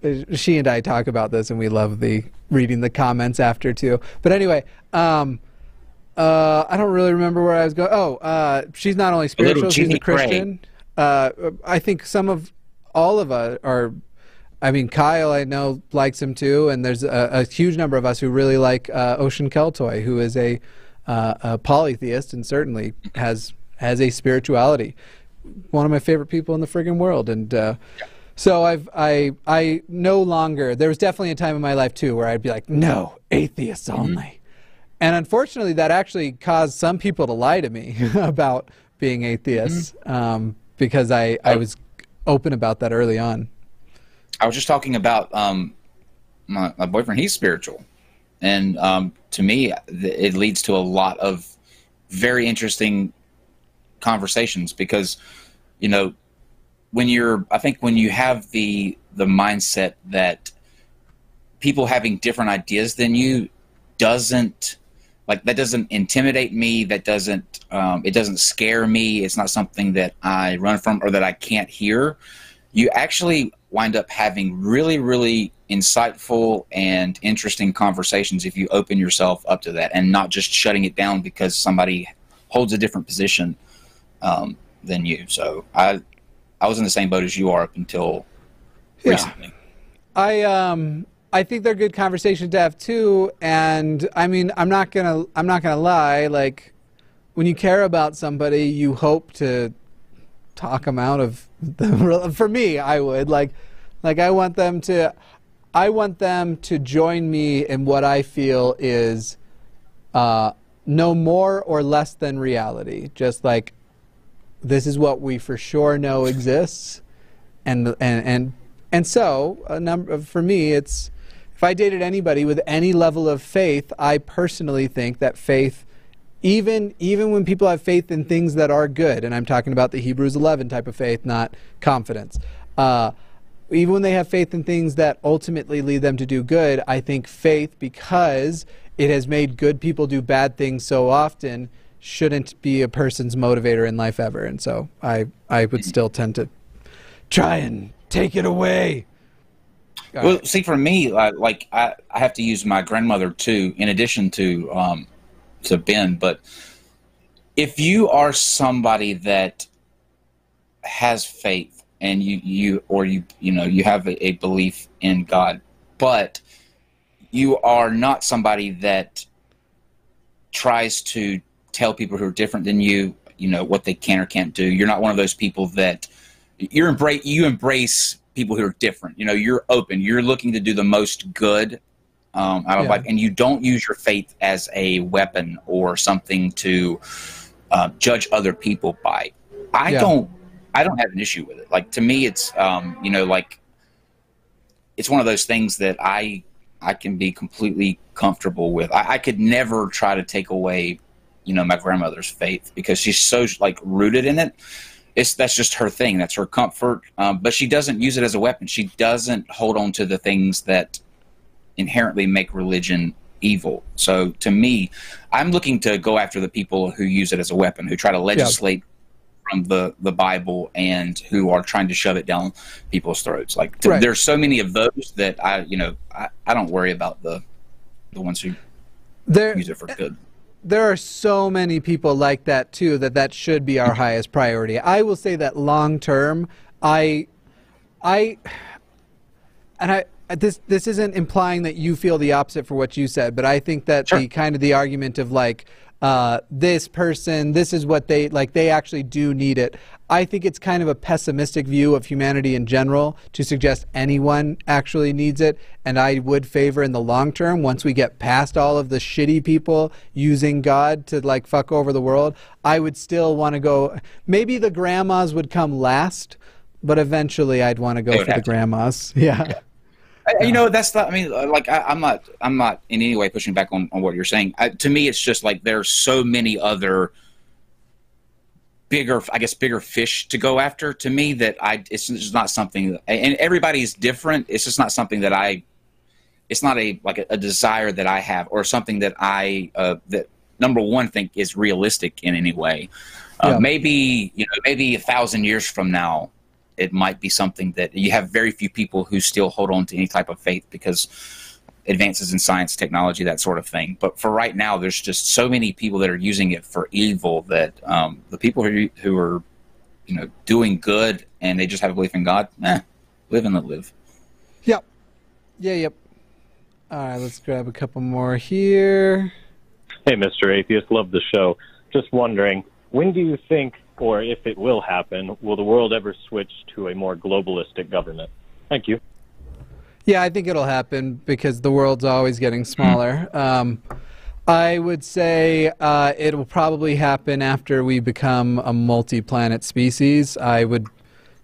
uh, she and I talk about this, and we love the reading the comments after too. But anyway, um, uh, I don't really remember where I was going. Oh, uh, she's not only spiritual; she's a Christian. Uh, I think some of all of us are. I mean, Kyle, I know likes him too, and there's a, a huge number of us who really like uh, Ocean Keltoi, who is a, uh, a polytheist and certainly has has a spirituality. One of my favorite people in the friggin' world, and uh, so I've I I no longer. There was definitely a time in my life too where I'd be like, no, atheists only, and unfortunately, that actually caused some people to lie to me about being atheists um, because I I was open about that early on. I was just talking about um, my, my boyfriend. He's spiritual, and um, to me, th- it leads to a lot of very interesting conversations because, you know, when you're, I think when you have the the mindset that people having different ideas than you doesn't like that doesn't intimidate me that doesn't um, it doesn't scare me it's not something that i run from or that i can't hear you actually wind up having really really insightful and interesting conversations if you open yourself up to that and not just shutting it down because somebody holds a different position um, than you so i i was in the same boat as you are up until Yeah. recently I um I think they're good conversations to have too, and I mean I'm not gonna I'm not gonna lie. Like when you care about somebody, you hope to talk them out of the. For me, I would like like I want them to I want them to join me in what I feel is uh, no more or less than reality. Just like this is what we for sure know exists, and and and and so a number for me it's if I dated anybody with any level of faith, I personally think that faith even even when people have faith in things that are good, and I'm talking about the Hebrews 11 type of faith, not confidence. Uh, even when they have faith in things that ultimately lead them to do good, I think faith, because it has made good people do bad things so often, shouldn't be a person's motivator in life ever. And so I I would still tend to try and take it away. Got well, it. see, for me, I, like I, I have to use my grandmother too, in addition to um, to Ben. But if you are somebody that has faith and you you or you you know you have a, a belief in God, but you are not somebody that tries to tell people who are different than you, you know, what they can or can't do. You're not one of those people that you're embrace you embrace people who are different. You know, you're open. You're looking to do the most good um, out of Yeah. life, and you don't use your faith as a weapon or something to uh, judge other people by. I Yeah. don't. I don't have an issue with it. Like to me, it's um, you know, like it's one of those things that I I can be completely comfortable with. I, I could never try to take away, you know, my grandmother's faith because she's so like rooted in it. It's that's just her thing. That's her comfort. Um, but she doesn't use it as a weapon. She doesn't hold on to the things that inherently make religion evil. So to me, I'm looking to go after the people who use it as a weapon, who try to legislate from the the Bible and who are trying to shove it down people's throats. Like th- Right. there's so many of those that I, you know, I, I don't worry about the the ones who There, use it for good. There are so many people like that too that that should be our highest priority. I will say that long term, I, I, and I this this isn't implying that you feel the opposite for what you said, but I think that the kind of the argument of like uh, this person, this is what they like, they actually do need it. I think it's kind of a pessimistic view of humanity in general to suggest anyone actually needs it. And I would favor in the long term, once we get past all of the shitty people using God to like fuck over the world, I would still want to go. Maybe the grandmas would come last, but eventually I'd want to go for the grandmas. Yeah. I- You know, that's not. I mean, uh, like I, I'm not. I'm not in any way pushing back on, on what you're saying. I, to me, it's just like there's so many other bigger, I guess, bigger fish to go after. To me, that I it's just not something. And everybody's different. It's just not something that I. It's not a like a, a desire that I have, or something that I uh, that number one think is realistic in any way. Uh, Yeah. Maybe you know, maybe a thousand years from now, it might be something that you have very few people who still hold on to any type of faith because advances in science, technology, that sort of thing. But for right now, there's just so many people that are using it for evil that um, the people who who are you know doing good and they just have a belief in God, eh, live and let live. Yep. Yeah. Yep. All right. Let's grab a couple more here. Hey, Mr. Atheist, love the show. Just wondering, when do you think, or if it will happen, will the world ever switch to a more globalistic government? Thank you. Yeah, I think it'll happen because the world's always getting smaller. Um, I would say uh, it will probably happen after we become a multi-planet species. I would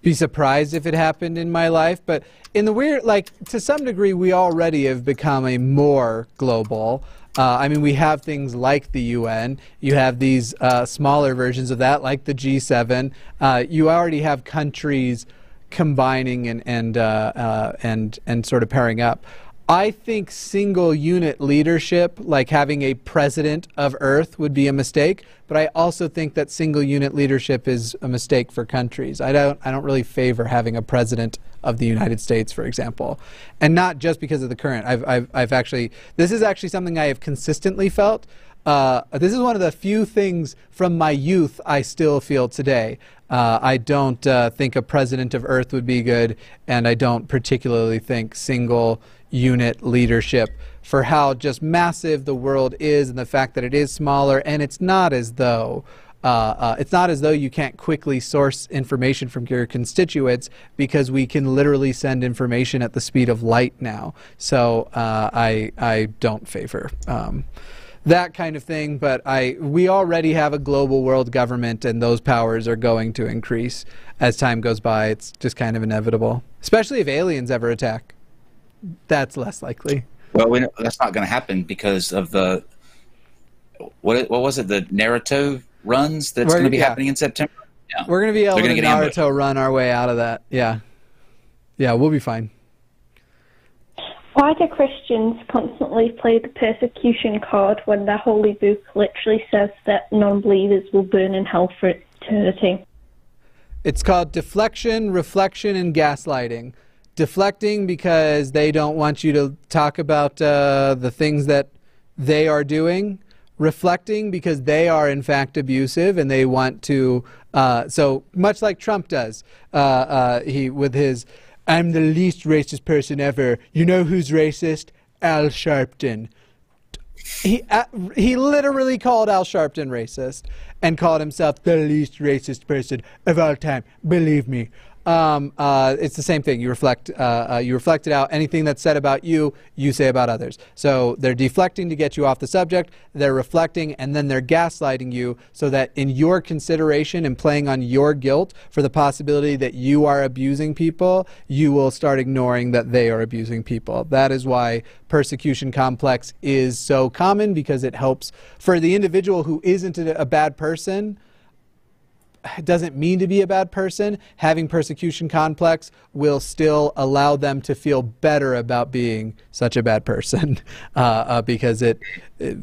be surprised if it happened in my life, but in the weird, like to some degree, we already have become a more global. Uh, I mean, we have things like the UN. You have these uh, smaller versions of that, like the G7. Uh, you already have countries combining and and uh, uh, and and sort of pairing up. I think single unit leadership, like having a president of Earth, would be a mistake. But I also think that single unit leadership is a mistake for countries. I don't I don't really favor having a president of the United States, for example, and not just because of the current. I've I've, I've actually this is actually something I have consistently felt. Uh, this is one of the few things from my youth I still feel today. Uh, I don't uh, think a president of Earth would be good, and I don't particularly think single unit leadership for how just massive the world is and the fact that it is smaller, and it's not as though. Uh, uh, it's not as though you can't quickly source information from your constituents because we can literally send information at the speed of light now. So uh, I I don't favor um, that kind of thing. But I we already have a global world government, and those powers are going to increase as time goes by. It's just kind of inevitable, especially if aliens ever attack. That's less likely. Well, we know that's not going to happen because of the what what was it? The Naruto runs that's going to be yeah. happening in September. Yeah. We're gonna be able to gonna get. Naruto run our way out of that. Yeah, yeah, we'll be fine. Why do Christians constantly play the persecution card when the Holy Book literally says that non believers will burn in hell for eternity? It's called deflection, reflection, and gaslighting. Deflecting because they don't want you to talk about uh, the things that they are doing. Reflecting because they are in fact abusive and they want to. Uh, so much like Trump does, uh, uh, he with his "I'm the least racist person ever." You know who's racist? Al Sharpton. He uh, he literally called Al Sharpton racist and called himself the least racist person of all time. Believe me. Um, uh, it's the same thing. You reflect, uh, uh, you reflect it out. Anything that's said about you, you say about others. So they're deflecting to get you off the subject. They're reflecting, and then they're gaslighting you, so that in your consideration and playing on your guilt for the possibility that you are abusing people, you will start ignoring that they are abusing people. That is why persecution complex is so common because it helps for the individual who isn't a a bad person doesn't mean to be a bad person, having persecution complex will still allow them to feel better about being such a bad person uh, uh, because it,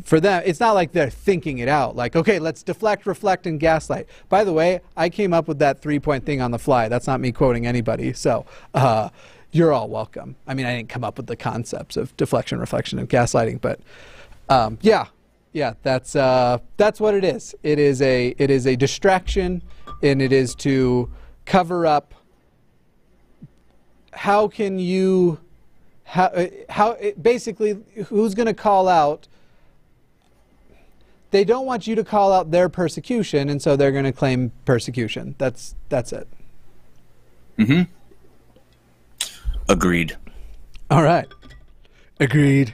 for them, it's not like they're thinking it out. Like, okay, let's deflect, reflect, and gaslight. By the way, I came up with that three point thing on the fly. That's not me quoting anybody. So, uh, you're all welcome. I mean, I didn't come up with the concepts of deflection, reflection, and gaslighting, but um, yeah, yeah, that's uh, that's what it is. It is a it is a distraction, and it is to cover up. How can you, how uh, how it, basically who's going to call out? They don't want you to call out their persecution, and so they're going to claim persecution. That's that's it. Mm-hmm. Agreed. All right, agreed.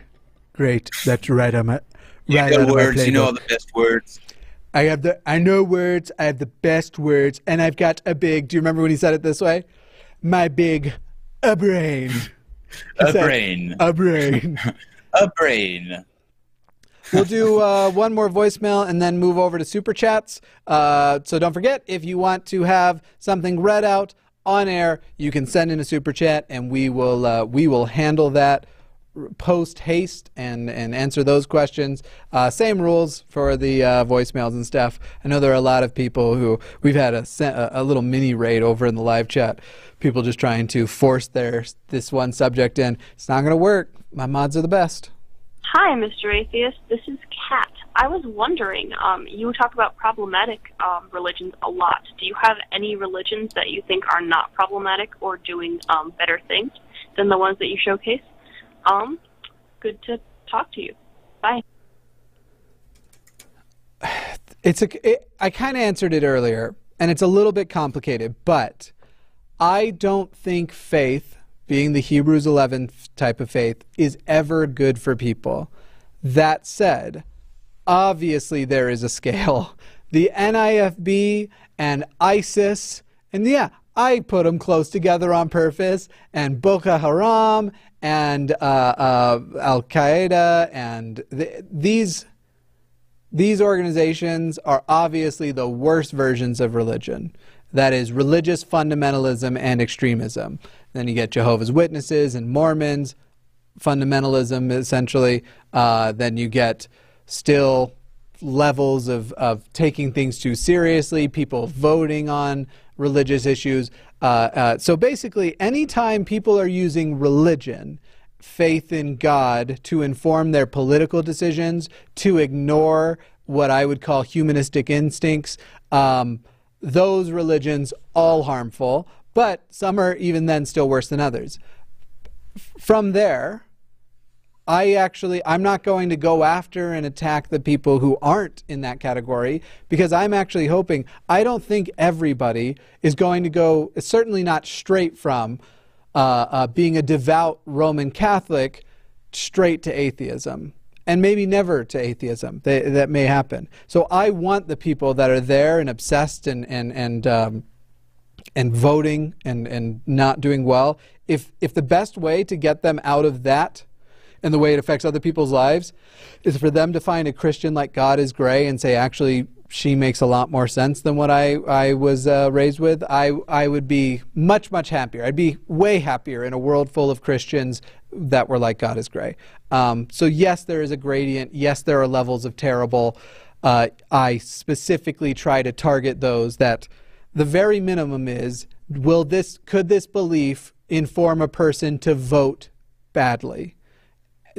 Great. That's right on my You right know out of my words. You know all the best words. I have the I know words, I have the best words, and I've got a big do you remember when he said it this way? My big a brain. A said, brain. A brain. A brain. we'll do uh, one more voicemail and then move over to super chats. Uh, so don't forget, if you want to have something read out on air, you can send in a super chat, and we will uh, we will handle that post haste and and answer those questions. Uh, same rules for the uh, voicemails and stuff. I know there are a lot of people who we've had a a little mini raid over in the live chat. People just trying to force their this one subject in. It's not going to work. My mods are the best. Hi, Mr. Atheist. This is Kat. I was wondering, um, you talk about problematic um, religions a lot. Do you have any religions that you think are not problematic or doing um, better things than the ones that you showcase? Um, good to talk to you. Bye. It's a. It, I kind of answered it earlier, and it's a little bit complicated, but I don't think faith being the Hebrews 11 type of faith, is ever good for people. That said, obviously there is a scale. The NIFB and ISIS, and yeah, I put them close together on purpose, and Boko Haram and uh, uh, Al Qaeda, and th- these these organizations are obviously the worst versions of religion. That is religious fundamentalism and extremism. Then you get Jehovah's Witnesses and Mormons, fundamentalism essentially. Uh, then you get still levels of, of taking things too seriously, people voting on religious issues. Uh, uh, so basically, anytime people are using religion, faith in God, to inform their political decisions, to ignore what I would call humanistic instincts, um, those religions all harmful but some are even then still worse than others. From there, I actually I'm not going to go after and attack the people who aren't in that category because I'm actually hoping I don't think everybody is going to go certainly not straight from uh, uh, being a devout Roman Catholic straight to atheism and maybe never to atheism. They, that may happen. So I want the people that are there and obsessed and and and um, and voting and, and not doing well, if, if the best way to get them out of that and the way it affects other people's lives is for them to find a Christian like God is Grey and say, actually, she makes a lot more sense than what I, I was uh, raised with, I, I would be much, much happier. I'd be way happier in a world full of Christians that were like God is Grey. Um, so, yes, there is a gradient. Yes, there are levels of terrible. Uh, I specifically try to target those that the very minimum is will this could this belief inform a person to vote badly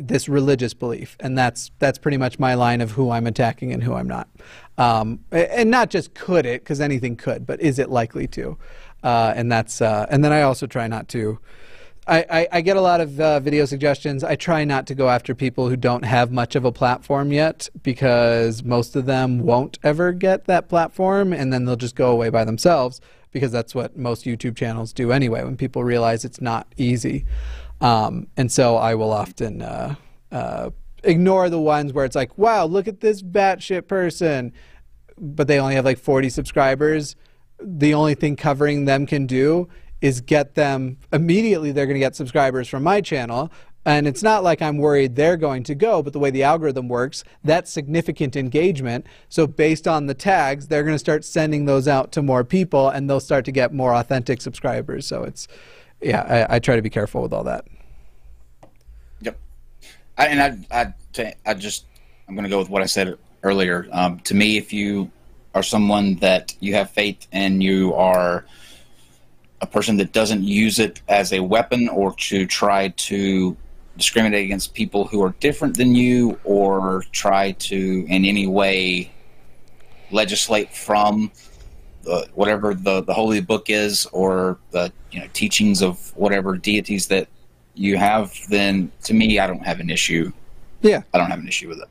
this religious belief and that's that's pretty much my line of who i'm attacking and who i'm not um, and not just could it because anything could but is it likely to uh, and that's uh, and then i also try not to I, I, I, get a lot of uh, video suggestions. I try not to go after people who don't have much of a platform yet because most of them won't ever get that platform and then they'll just go away by themselves because that's what most YouTube channels do anyway when people realize it's not easy. Um, and so I will often uh, uh, ignore the ones where it's like, wow, look at this batshit person, but they only have like 40 subscribers. The only thing covering them can do is get them immediately they're going to get subscribers from my channel and it's not like I'm worried they're going to go, but the way the algorithm works, that's significant engagement. So, based on the tags, they're going to start sending those out to more people and they'll start to get more authentic subscribers. So, it's, yeah, I, I try to be careful with all that. Yep. I, and I, I, I just, I'm going to go with what I said earlier. Um, to me, if you are someone that you have faith and you are, a person that doesn't use it as a weapon or to try to discriminate against people who are different than you or try to in any way legislate from whatever the, the holy book is or the you know teachings of whatever deities that you have then to me i don't have an issue yeah i don't have an issue with it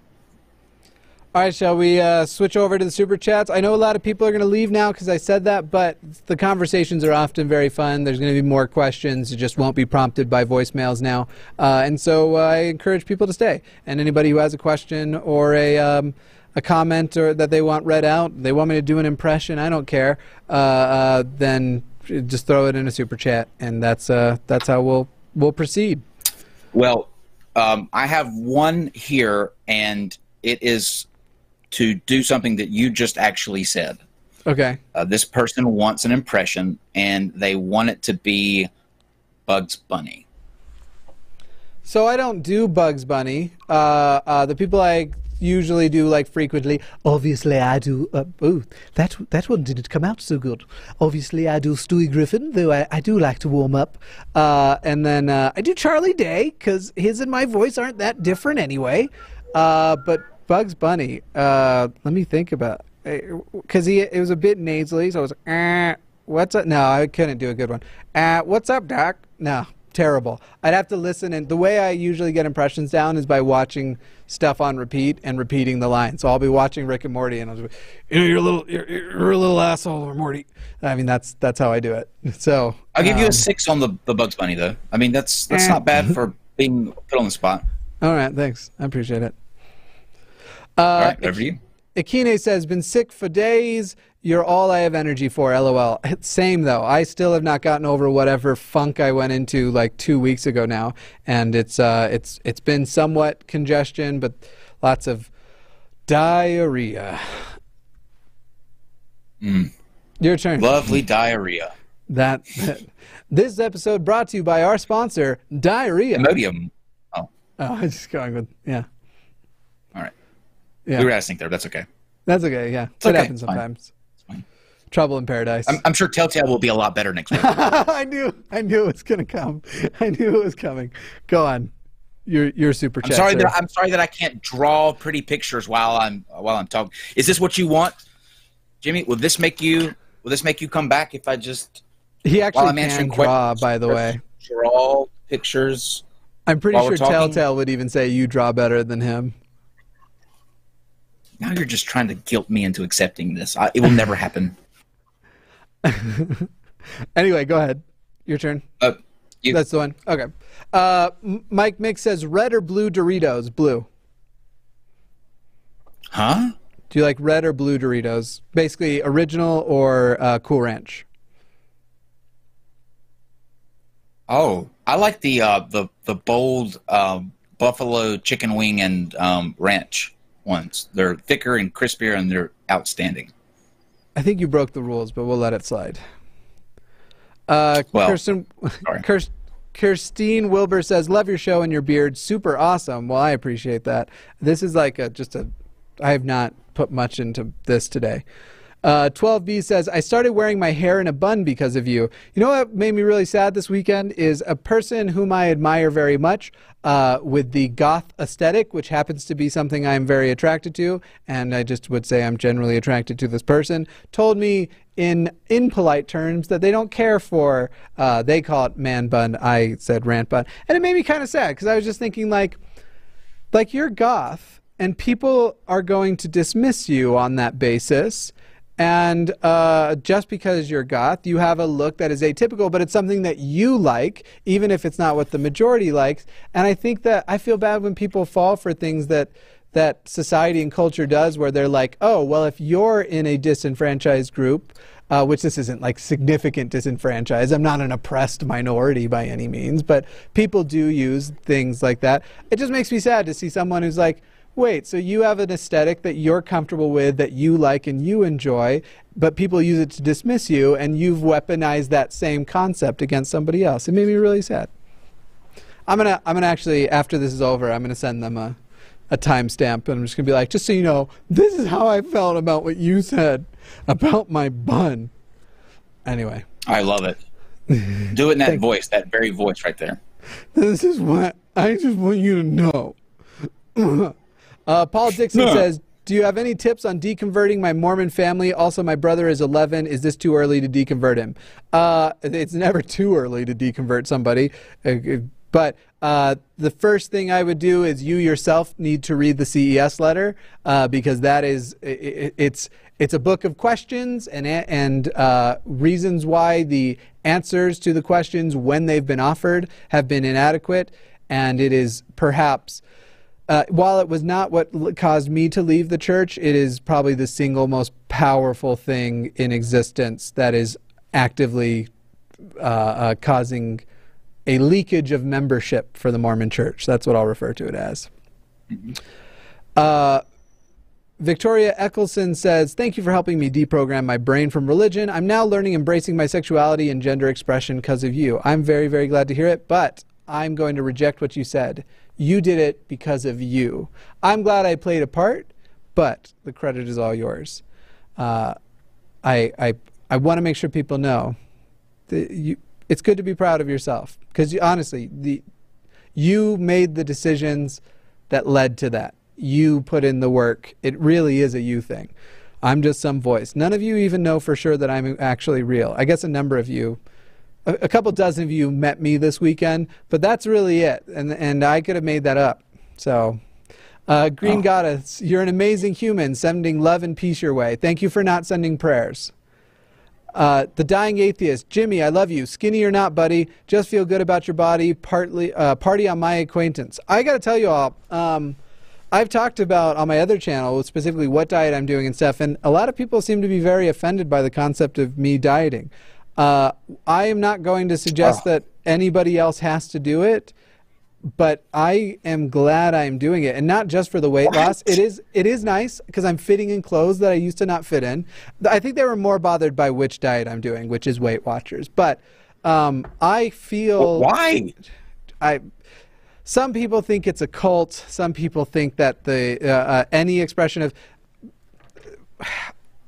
all right, shall we uh, switch over to the super chats? I know a lot of people are going to leave now because I said that, but the conversations are often very fun. There's going to be more questions. It just won't be prompted by voicemails now. Uh, and so uh, I encourage people to stay. And anybody who has a question or a, um, a comment or that they want read out, they want me to do an impression, I don't care, uh, uh, then just throw it in a super chat. And that's, uh, that's how we'll, we'll proceed. Well, um, I have one here, and it is to do something that you just actually said. Okay. Uh, this person wants an impression, and they want it to be Bugs Bunny. So I don't do Bugs Bunny. Uh, uh, the people I usually do like frequently. Obviously, I do. Uh, oh, that that one didn't come out so good. Obviously, I do Stewie Griffin, though I, I do like to warm up. Uh, and then uh, I do Charlie Day because his and my voice aren't that different anyway. Uh, but Bugs Bunny. Uh, let me think about because he it was a bit nasally, so I was eh, "What's up?" No, I couldn't do a good one. Uh, what's up, Doc? No, terrible. I'd have to listen, and the way I usually get impressions down is by watching stuff on repeat and repeating the line. So I'll be watching Rick and Morty, and I'll be, you know, you're a little, you're, you're a little asshole, Morty. I mean, that's that's how I do it. So I'll give you um, a six on the, the Bugs Bunny though. I mean, that's that's not bad for being put on the spot. All right, thanks. I appreciate it. Uh, All right, over to you. Akine says, been sick for days. You're all I have energy for. LOL. Same though. I still have not gotten over whatever funk I went into like two weeks ago now, and it's uh, it's it's been somewhat congestion, but lots of diarrhea. Mm. Your turn. Lovely diarrhea. That, this episode brought to you by our sponsor, Diarrhea. Imodium. Oh. Oh, I'm just going with yeah. All right. Yeah. We were out of sync there. That's okay. That's okay. Yeah, It's it okay, happens sometimes. Trouble in paradise. I'm, I'm sure Telltale will be a lot better next week. I knew. I knew it was gonna come. I knew it was coming. Go on. Your your super I'm chat. sorry sir. that I'm sorry that I can't draw pretty pictures while I'm while I'm talking. Is this what you want, Jimmy? Will this make you will this make you come back if I just he while actually I'm can draw. questions, By the way, draw pictures? I'm pretty while sure? Telltale would even say you draw better than him. Now you're just trying to guilt me into accepting this. I, it will never happen. Anyway, go ahead. Your turn. Uh, you, That's the one. Okay. Uh, Mike Mick says red or blue Doritos. Blue. huh? Do you like red or blue Doritos? Basically, original or uh, Cool Ranch. Oh, I like the uh, the the bold um, buffalo chicken wing and um, ranch ones. They're thicker and crispier, and they're outstanding. I think you broke the rules, but we'll let it slide. Uh, Well, Kirsten, Kirst, Kirstine Wilbur says, "Love your show and your beard, super awesome." Well, I appreciate that. This is like a just a. I have not put much into this today. Uh, 12B says, I started wearing my hair in a bun because of you. You know what made me really sad this weekend is a person whom I admire very much uh, with the goth aesthetic, which happens to be something I'm very attracted to, and I just would say I'm generally attracted to this person, told me in in polite terms that they don't care for, uh, they call it man bun, I said rant bun. And it made me kind of sad because I was just thinking, like, like you're goth and people are going to dismiss you on that basis and uh, just because you're goth you have a look that is atypical but it's something that you like even if it's not what the majority likes and i think that i feel bad when people fall for things that that society and culture does where they're like oh well if you're in a disenfranchised group uh, which this isn't like significant disenfranchised. I'm not an oppressed minority by any means, but people do use things like that. It just makes me sad to see someone who's like, wait, so you have an aesthetic that you're comfortable with, that you like and you enjoy, but people use it to dismiss you, and you've weaponized that same concept against somebody else. It made me really sad. I'm gonna, I'm gonna actually, after this is over, I'm gonna send them a, a timestamp, and I'm just gonna be like, just so you know, this is how I felt about what you said about my bun. Anyway, I love it. Do it in that voice, that very voice right there. this is what I just want you to know. uh, Paul Dixon No. says, "Do you have any tips on deconverting my Mormon family? Also, my brother is 11. Is this too early to deconvert him? Uh, it's never too early to deconvert somebody, uh, but." Uh, the first thing I would do is you yourself need to read the CES letter uh, because that is i i it's it's a book of questions and and uh, reasons why the answers to the questions when they've been offered have been inadequate, and it is perhaps. Uh, while it was not what l- caused me to leave the church, it is probably the single most powerful thing in existence that is actively uh, uh, causing a leakage of membership for the Mormon church. That's what I'll refer to it as. Uh, Victoria Eccleston says, Thank you for helping me deprogram my brain from religion. I'm now learning embracing my sexuality and gender expression because of you. I'm very, very glad to hear it, but I'm going to reject what you said. You did it because of you. I'm glad I played a part, but the credit is all yours. Uh, I, I, I want to make sure people know that you, it's good to be proud of yourself because honestly, the, you made the decisions that led to that. You put in the work. It really is a you thing. I'm just some voice. None of you even know for sure that I'm actually real. I guess a number of you, a, a couple dozen of you met me this weekend, but that's really it. And, and I could have made that up. So, uh, Green Oh. Goddess, you're an amazing human, sending love and peace your way. Thank you for not sending prayers. Uh, the dying atheist, Jimmy, I love you. Skinny or not, buddy, just feel good about your body. Partly, uh, party on my acquaintance. I got to tell you all, um, I've talked about on my other channel specifically what diet I'm doing and stuff, and a lot of people seem to be very offended by the concept of me dieting. Uh, I am not going to suggest that anybody else has to do it, but I am glad I'm doing it, and not just for the weight loss. It is it is nice because I'm fitting in clothes that I used to not fit in. I think they were more bothered by which diet I'm doing, which is Weight Watchers. But um, I feel Why? I some people think it's a cult. Some people think that the uh, uh, any expression of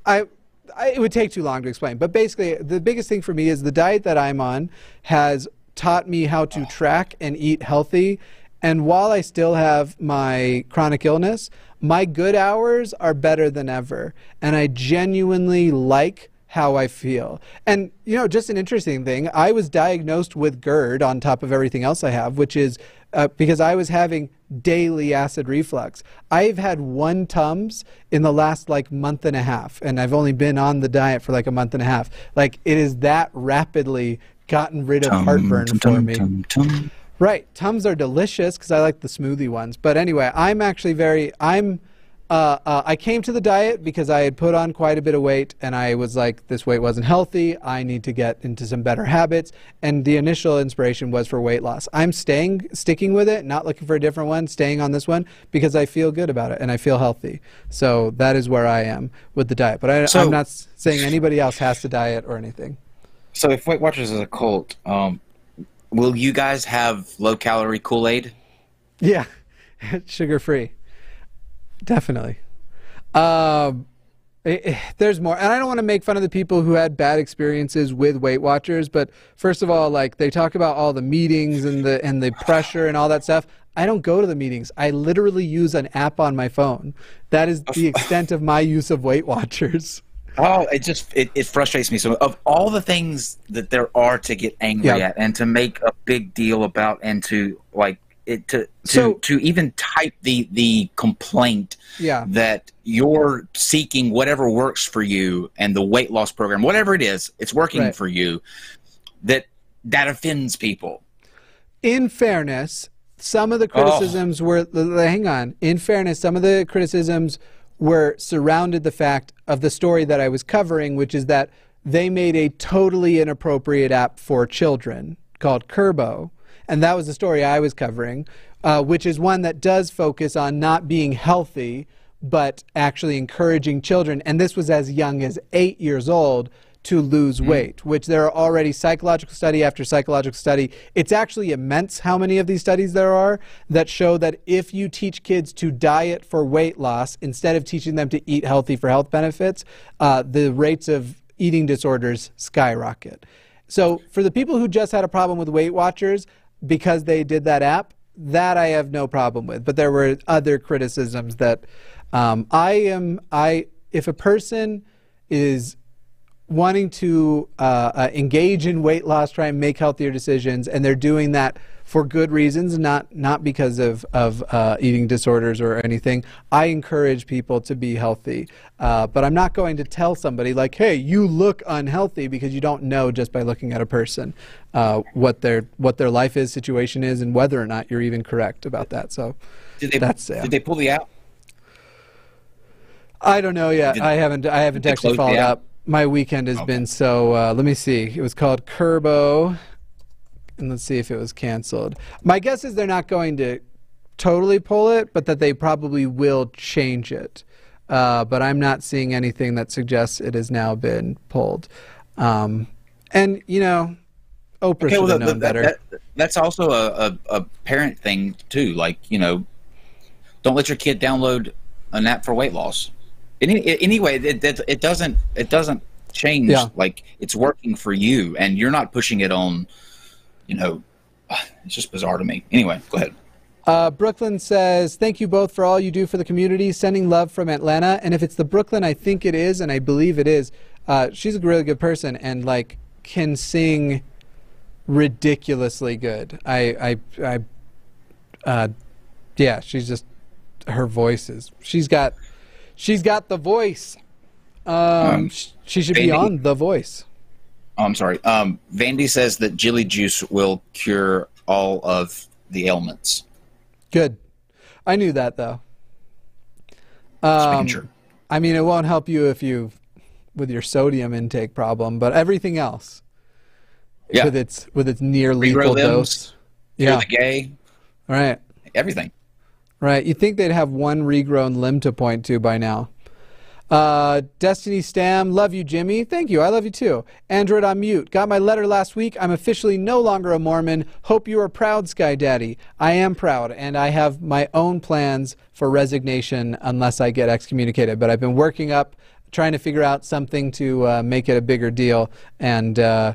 I, I it would take too long to explain. But basically, the biggest thing for me is the diet that I'm on has taught me how to track and eat healthy. And while I still have my chronic illness, my good hours are better than ever. And I genuinely like how I feel. And, you know, just an interesting thing, I was diagnosed with GERD on top of everything else I have, which is uh, because I was having daily acid reflux. I've had one Tums in the last like month and a half, and I've only been on the diet for like a month and a half. Like, it is that rapidly gotten rid of Tum, heartburn tum, for me. tum. Right. Tums are delicious because I like the smoothie ones. But anyway, I'm actually very, I'm, uh, uh, I came to the diet because I had put on quite a bit of weight and I was like, this weight wasn't healthy. I need to get into some better habits. And the initial inspiration was for weight loss. I'm staying, sticking with it, not looking for a different one, staying on this one because I feel good about it and I feel healthy. So that is where I am with the diet. But I, So- I'm not saying anybody else has to diet or anything. So if Weight Watchers is a cult, um, will you guys have low calorie Kool Aid? Yeah, sugar free. Definitely. Um, eh, eh, there's more, and I don't want to make fun of the people who had bad experiences with Weight Watchers. But first of all, like they talk about all the meetings and the and the pressure and all that stuff. I don't go to the meetings. I literally use an app on my phone. That is the extent of my use of Weight Watchers. Oh, it just it, it frustrates me. So of all the things that there are to get angry Yeah. at and to make a big deal about and to like it to to, So- to even type the the complaint Yeah. that you're seeking whatever works for you and the weight loss program, whatever it is, it's working Right. for you. That that offends people. in fairness, some of the criticisms oh. were l- l- hang on. In fairness, some of the criticisms were surrounded the fact of the story that I was covering, which is that they made a totally inappropriate app for children called Kurbo, and that was the story I was covering, uh, which is one that does focus on not being healthy, but actually encouraging children, and this was as young as eight years old to lose weight, which there are already psychological study after psychological study. It's actually immense how many of these studies there are that show that if you teach kids to diet for weight loss instead of teaching them to eat healthy for health benefits, uh, the rates of eating disorders skyrocket. So for the people who just had a problem with Weight Watchers because they did that app, that I have no problem with. But there were other criticisms that um, I am I if a person is wanting to uh, uh, engage in weight loss, try and make healthier decisions, and they're doing that for good reasons, not not because of of uh, eating disorders or anything. I encourage people to be healthy, uh, but I'm not going to tell somebody like, "Hey, you look unhealthy," because you don't know just by looking at a person uh, what their what their life is, situation is, and whether or not you're even correct about that. So Did they that's yeah. did they pull the app? I don't know yet. Did- I haven't. I haven't actually followed up. My weekend has been so. Uh, let me see. It was called Kurbo, and let's see if it was canceled. My guess is they're not going to totally pull it, but that they probably will change it. Uh, but I'm not seeing anything that suggests it has now been pulled. Um, and you know, Oprah should well, have known that- better. that- that's also a, a, a parent thing too. Like you know, don't let your kid download an app for weight loss. Any, anyway, it, it, it doesn't it doesn't change. Yeah. Like it's working for you, and you're not pushing it on. You know, it's just bizarre to me. Anyway, go ahead. Uh, Brooklyn says, Thank you both for all you do for the community. Sending love from Atlanta. And if it's the Brooklyn, I think it is, and I believe it is. Uh, she's a really good person and like can sing ridiculously good. I, I, I, uh, yeah, she's just her voice is. She's got, she's got the voice. Um, Um, she should be on the voice. Oh, I'm sorry. Um, Vandy says that Jilly Juice will cure all of the ailments. Good. I knew that though. Um, sure. I mean, it won't help you if you, with your sodium intake problem, but everything else, Yeah. with its with its near lethal limbs, dose, Cure yeah, the gay, right, everything. Right. You think they'd have one regrown limb to point to by now? Uh, Destiny Stam, love you, Jimmy. Thank you. I love you too. Android on mute. Got my letter last week. I'm officially no longer a Mormon. Hope you are proud, Sky Daddy. I am proud, and I have my own plans for resignation unless I get excommunicated. But I've been working up, trying to figure out something to uh, make it a bigger deal, and uh,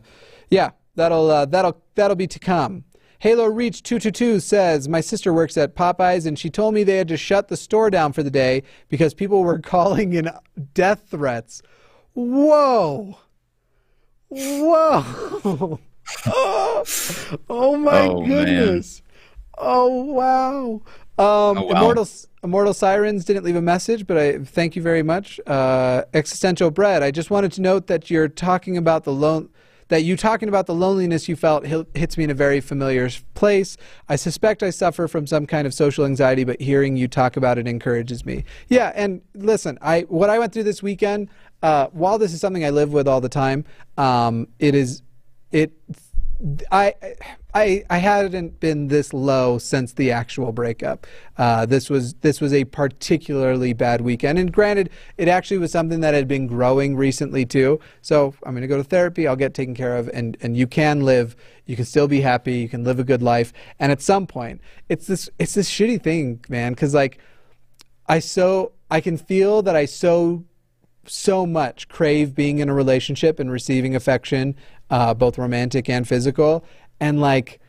yeah, that'll uh, that'll that'll be to come. Halo Reach 222 says, My sister works at Popeyes and she told me they had to shut the store down for the day because people were calling in death threats. Whoa. Whoa. oh my Oh, man. goodness. Oh wow. Um, Oh, wow. Immortal, Immortal Sirens didn't leave a message, but I thank you very much. Uh, Existential Bread. I just wanted to note that you're talking about the lone, that you talking about the loneliness you felt hits me in a very familiar place. I suspect I suffer from some kind of social anxiety, but hearing you talk about it encourages me. Yeah, and listen, I what I went through this weekend. Uh, while this is something I live with all the time, um, it is it I I I hadn't been this low since the actual breakup. Uh, this was this was a particularly bad weekend, and granted, it actually was something that had been growing recently too. So I'm going to go to therapy. I'll get taken care of, and and you can live. You can still be happy. You can live a good life. And at some point, it's this it's this shitty thing, man, because like I so I can feel that I so so much crave being in a relationship and receiving affection, uh, both romantic and physical. And like,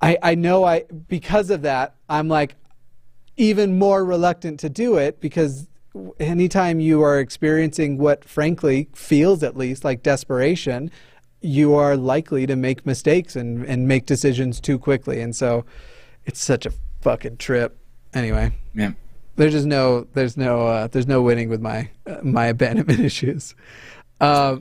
I, I know I, because of that, I'm like even more reluctant to do it because anytime you are experiencing what frankly feels at least like desperation, you are likely to make mistakes and, and make decisions too quickly. And so it's such a fucking trip. Anyway. Yeah. There's just no, there's no, uh, there's no winning with my, uh, my abandonment issues. Uh,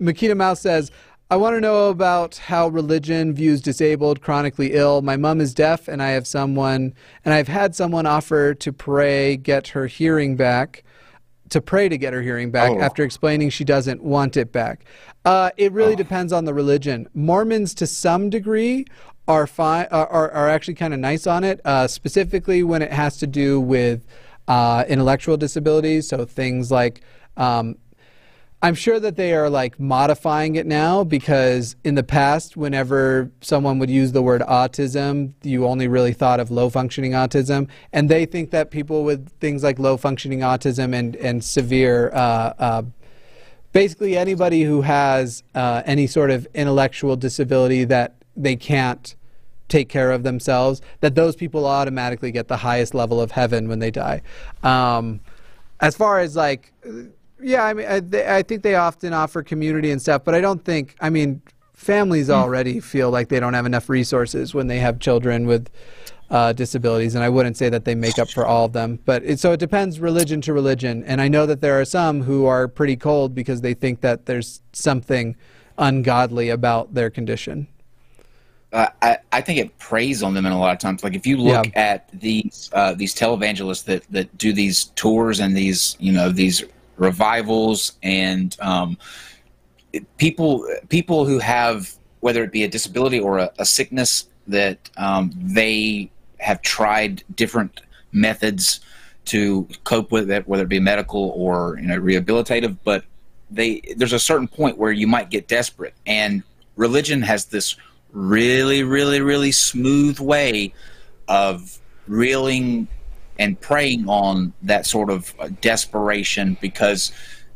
Makita Mouse says, I want to know about how religion views disabled, chronically ill. My mom is deaf, and I have someone, and I've had someone offer to pray, get her hearing back, to pray to get her hearing back Oh. after explaining she doesn't want it back. Uh, it really depends on the religion. Mormons, to some degree, are fine, are, are, are actually kind of nice on it, uh, specifically when it has to do with uh, intellectual disabilities. So things like um, I'm sure that they are like modifying it now because in the past, whenever someone would use the word autism, you only really thought of low functioning autism. And they think that people with things like low functioning autism and, and severe, uh, uh, basically anybody who has uh, any sort of intellectual disability that they can't take care of themselves, that those people automatically get the highest level of heaven when they die. Um, as far as like, yeah, I mean, I, they, I think they often offer community and stuff, but I don't think, I mean, families already feel like they don't have enough resources when they have children with uh, disabilities, and I wouldn't say that they make up for all of them. But it, so it depends religion to religion, and I know that there are some who are pretty cold because they think that there's something ungodly about their condition. uh, I, I think it preys on them in a lot of times. Like if you look Yeah. at these uh, these televangelists that that do these tours and these you know these revivals and um, people people who have whether it be a disability or a, a sickness that um, they have tried different methods to cope with it, whether it be medical or you know rehabilitative, but they there's a certain point where you might get desperate. And religion has this really, really, really smooth way of reeling and preying on that sort of uh, desperation because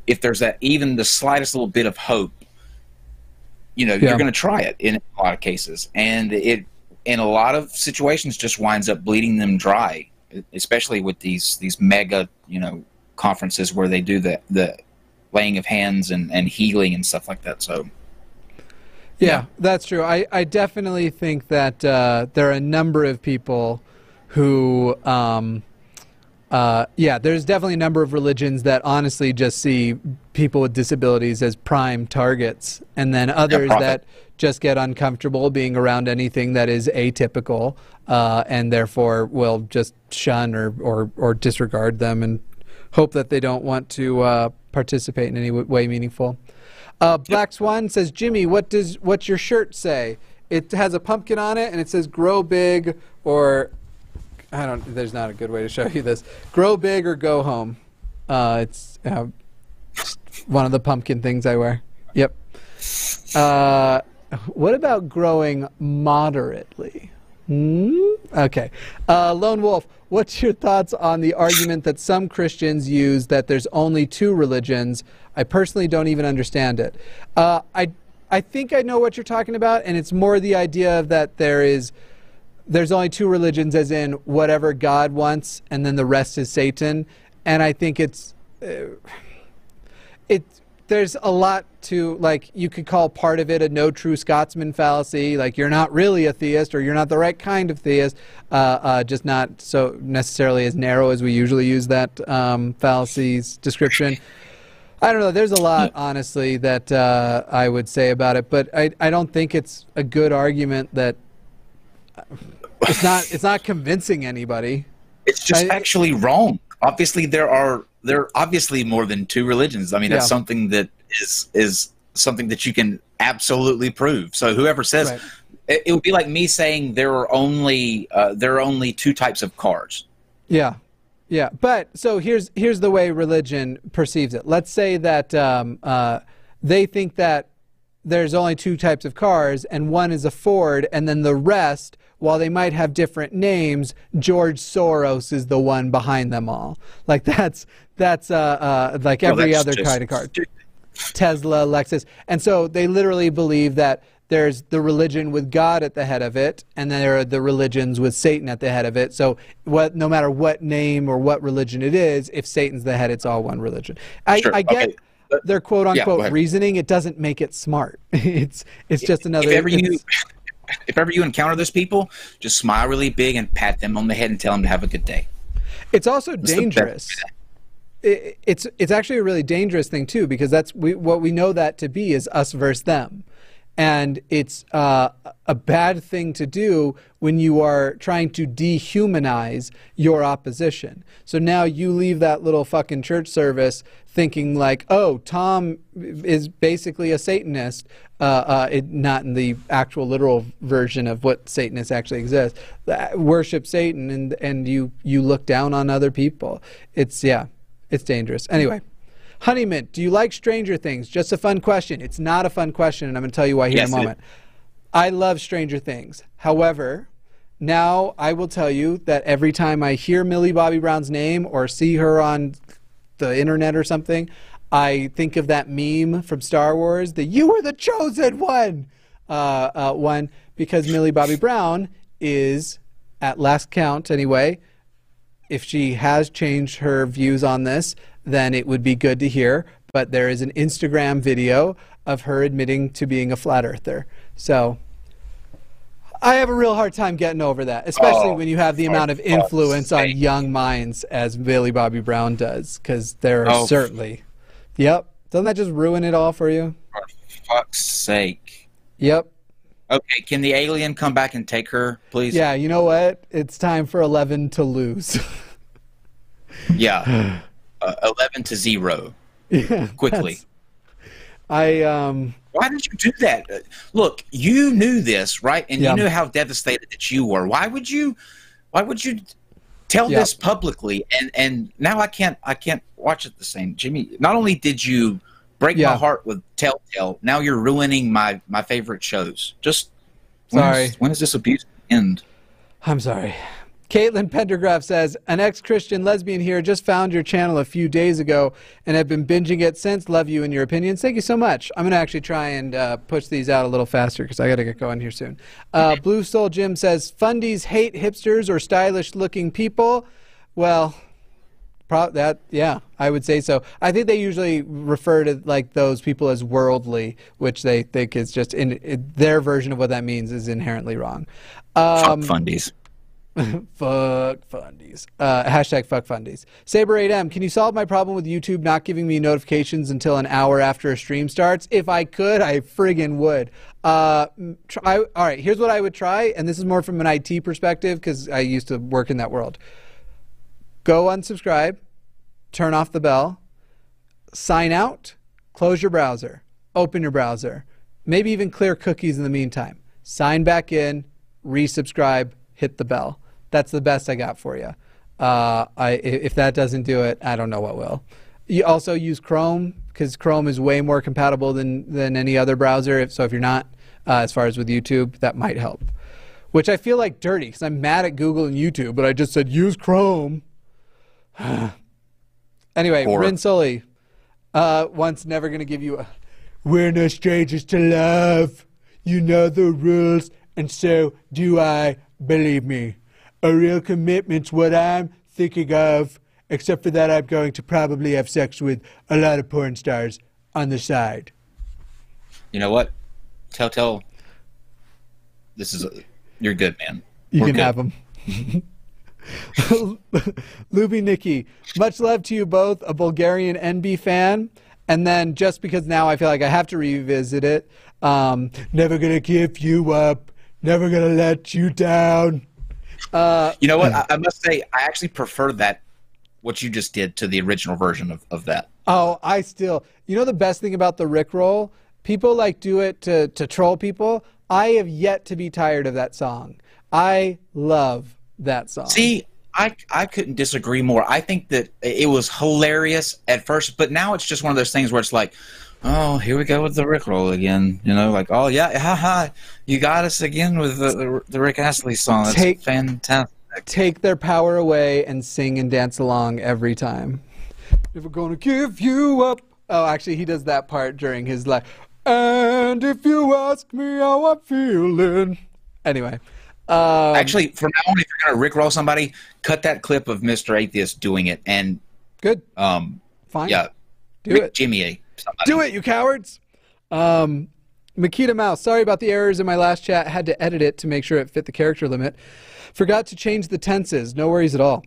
if there's that even the slightest little bit of hope, you know, Yeah. you're going to try it in a lot of cases, and it in a lot of situations just winds up bleeding them dry, especially with these these mega you know conferences where they do the the laying of hands and and healing and stuff like that. So Yeah, that's true. I, I definitely think that uh, there are a number of people who, um, uh, yeah, there's definitely a number of religions that honestly just see people with disabilities as prime targets, and then others profit. that just get uncomfortable being around anything that is atypical, uh, and therefore will just shun or, or, or disregard them and hope that they don't want to uh, participate in any w- way meaningful. Uh, Black Swan says, Jimmy, what does what's your shirt say? It has a pumpkin on it, and it says "Grow Big" or I don't. There's not a good way to show you this. Grow big or go home. Uh, it's uh, one of the pumpkin things I wear. Yep. Uh, what about growing moderately? Hmm? Okay. Uh, Lone Wolf, what's your thoughts on the argument that some Christians use that there's only two religions? I personally don't even understand it. Uh, I, I think I know what you're talking about, and it's more the idea that there is there's only two religions, as in whatever God wants, and then the rest is Satan. And I think it's uh, it. There's a lot to like. You could call part of it a no true Scotsman fallacy. Like you're not really a theist, or you're not the right kind of theist. Uh, uh, just not so necessarily as narrow as we usually use that um, fallacies description. I don't know. There's a lot, honestly, that uh, I would say about it, but I, I don't think it's a good argument that it's not it's not convincing anybody. it's just actually wrong. Obviously, there are there are obviously more than two religions. I mean, that's something that is is something that you can absolutely prove. So whoever says Right. it, it would be like me saying there are only uh, there are only two types of cars. Yeah, yeah. But so here's here's the way religion perceives it. Let's say that um, uh, they think that there's only two types of cars, and one is a Ford, and then the rest, while they might have different names, George Soros is the one behind them all. Like that's that's uh, uh, like Well, every that's other kind of car. Tesla, Lexus. And so they literally believe that there's the religion with God at the head of it, and then there are the religions with Satan at the head of it. So what, no matter what name or what religion it is, if Satan's the head, it's all one religion. I, Sure, I get okay. Their quote unquote ahead. reader It doesn't make it smart. it's it's just another. if ever you if ever you encounter those people, just smile really big and pat them on the head and tell them to have a good day. It's also dangerous. It, it's it's actually a really dangerous thing too because that's we, what we know that to be is us versus them, and it's uh, a bad thing to do when you are trying to dehumanize your opposition. So now you leave that little fucking church service thinking like, oh, Tom is basically a Satanist. Uh, uh, it, not in the actual literal version of what Satanists actually exist. Uh, Worship Satan, and and you you look down on other people. It's yeah, it's dangerous. Anyway, Honeymint, do you like Stranger Things? Just a fun question. It's not a fun question, and I'm going to tell you why here Yes, in a moment. I love Stranger Things. However, now I will tell you that every time I hear Millie Bobby Brown's name or see her on the internet or something, I think of that meme from Star Wars, the "You were the chosen one," uh, uh, one because Millie Bobby Brown is, at last count anyway, if she has changed her views on this, then it would be good to hear. But there is an Instagram video of her admitting to being a flat earther. So I have a real hard time getting over that, especially Oh, when you have the amount of influence on young minds as Millie Bobby Brown does, because there are Oh. certainly. Yep. Doesn't that just ruin it all for you? For fuck's sake. Yep. Okay, can the alien come back and take her, please? Yeah, you know what? It's time for 11 to lose. Yeah. uh, Eleven to zero. yeah. Quickly. I um Why did you do that? Uh, Look, you knew this, right? And Yeah. you knew how devastated that you were. Why would you? Why would you tell Yeah. this publicly? And and now I can't. I can't watch it the same. Jimmy, not only did you break Yeah. my heart with Telltale, now you're ruining my my favorite shows. Just When Sorry. is- when does this abuse end? I'm sorry. Caitlin Pendergraph says, an ex-Christian lesbian here just found your channel a few days ago and have been binging it since. Love you and your opinions. Thank you so much. I'm going to actually try and uh, push these out a little faster because I got to get going here soon. Uh, Blue Soul Jim says, fundies hate hipsters or stylish-looking people. Well, Pro- that yeah, I would say so. I think they usually refer to like those people as worldly, which they think is just in, in their version of what that means is inherently wrong. Um, Fuck fundies. fuck fundies. Uh, hashtag fuck fundies. Saber8M, can you solve my problem with YouTube not giving me notifications until an hour after a stream starts? If I could, I friggin' would. Uh, try, all right, here's what I would try, and this is more from an IT perspective because I used to work in that world. Go unsubscribe, turn off the bell, sign out, close your browser, open your browser, maybe even clear cookies in the meantime. Sign back in, resubscribe, hit the bell. That's the best I got for you. Uh, I, if that doesn't do it, I don't know what will. You also use Chrome because Chrome is way more compatible than, than any other browser. If, so if you're not, uh, as far as with YouTube, that might help. Which I feel like dirty because I'm mad at Google and YouTube, but I just said use Chrome. anyway, Or- Rin Sully, uh, once never going to give you a. We're no strangers to love. You know the rules, and so do I. Believe me, a real commitment's what I'm thinking of. Except for that, I'm going to probably have sex with a lot of porn stars on the side. You know what? Telltale. This is. A, you're good, man. You We're can good. have them. Luby Nikki, much love to you both, a Bulgarian NB fan. And then just because now I feel like I have to revisit it, um, never gonna give you up, never gonna let you down. Uh, You know what? I, I must say, I actually prefer that what you just did to the original version of, of that. Oh, I still. You know the best thing about the Rickroll? People like do it to to troll people. I have yet to be tired of that song. I love that song. See, I I couldn't disagree more. I think that it was hilarious at first, but now it's just one of those things where it's like, oh, here we go with the Rickroll again. You know, like, oh yeah, haha, you got us again with the the, the Rick Astley song. That's Take- fantastic. take their power away and sing and dance along every time. Never gonna give you up. Oh, actually, he does that part during his life. And if you ask me how I'm feeling. Anyway. Um, Actually, from now on, if you're gonna Rickroll somebody, cut that clip of Mr. Atheist doing it, and good. Um, Fine. Yeah, Do Rick it. Jimmy A. Somebody. Do it, you cowards. Um, Makita Mouse, sorry about the errors in my last chat. Had to edit it to make sure it fit the character limit. Forgot to change the tenses. No worries at all.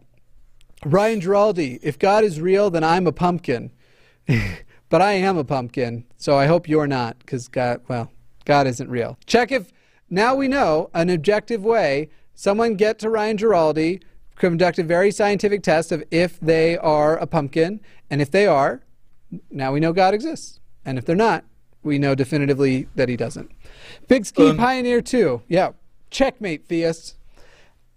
Ryan Giraldi, if God is real, then I'm a pumpkin. but I am a pumpkin, so I hope you're not, because God, well, God isn't real. Check if, now we know, an objective way, someone get to Ryan Giraldi, conduct a very scientific test of if they are a pumpkin, and if they are, now we know God exists. And if they're not, we know definitively that he doesn't. Big Ski um, Pioneer 2. Yeah. Checkmate, theists.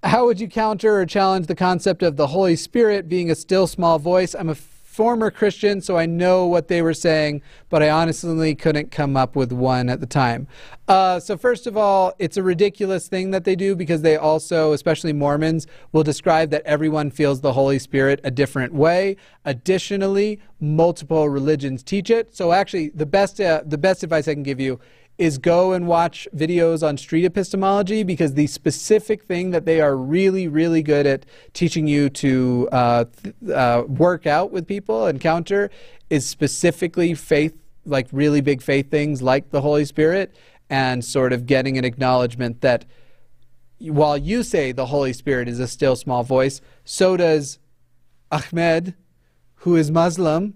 How would you counter or challenge the concept of the Holy Spirit being a still small voice? I'm a former Christian, so I know what they were saying, but I honestly couldn't come up with one at the time. Uh, so, first of all, it's a ridiculous thing that they do because they also, especially Mormons, will describe that everyone feels the Holy Spirit a different way. Additionally, multiple religions teach it. So, actually, the best uh, the best advice I can give you is go and watch videos on street epistemology because the specific thing that they are really, really good at teaching you to uh, uh, work out with people, encounter, is specifically faith, like really big faith things like the Holy Spirit, and sort of getting an acknowledgement that while you say the Holy Spirit is a still small voice, so does Ahmed, who is Muslim,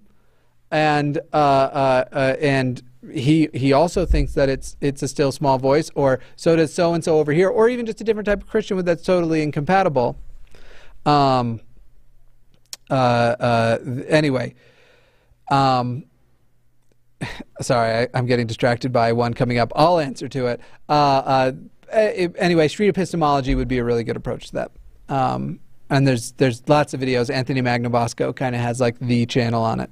and uh, uh, uh, and he he also thinks that it's it's a still small voice, or so does so and so over here, or even just a different type of Christian that's totally incompatible. Um. Uh. Uh. Anyway. Um. Sorry, I, I'm getting distracted by one coming up. I'll answer to it. Uh. Uh. eh, Anyway, street epistemology would be a really good approach to that. Um. And there's there's lots of videos. Anthony Magnabosco kind of has like the channel on it.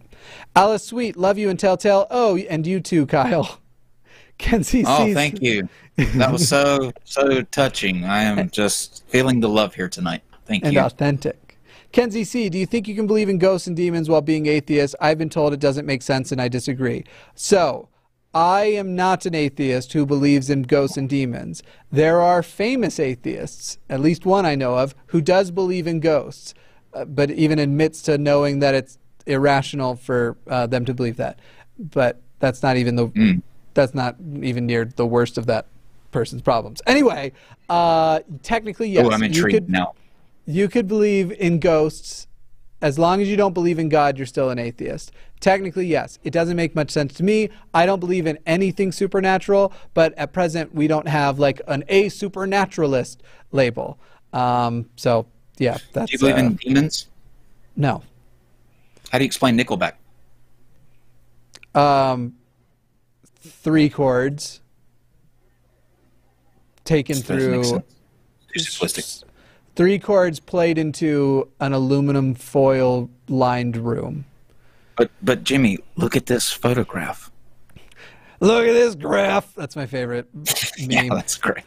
Alice Sweet, love you and Telltale. Oh, and you too, Kyle. Kenzie C. Oh, sees- thank you. That was so so touching. I am just feeling the love here tonight. Thank and you. authentic. Kenzie C, do you think you can believe in ghosts and demons while being atheist? I've been told it doesn't make sense and I disagree. So, I am not an atheist who believes in ghosts and demons. There are famous atheists, at least one I know of, who does believe in ghosts, uh, but even admits to knowing that it's irrational for uh, them to believe that. But that's not even the that's not even near the worst of that person's problems. Anyway, uh, technically yes, oh, I'm you could now. you could believe in ghosts as long as you don't believe in God, you're still an atheist. Technically, yes. It doesn't make much sense to me. I don't believe in anything supernatural, but at present, we don't have like an a supernaturalist label. Um, so, yeah, that's. Do you believe uh, in demons? No. How do you explain Nickelback? Um, three chords taken through. Three chords played into an aluminum foil lined room. But but Jimmy, look at this photograph. Look at this graph. That's my favorite meme. Yeah, that's great.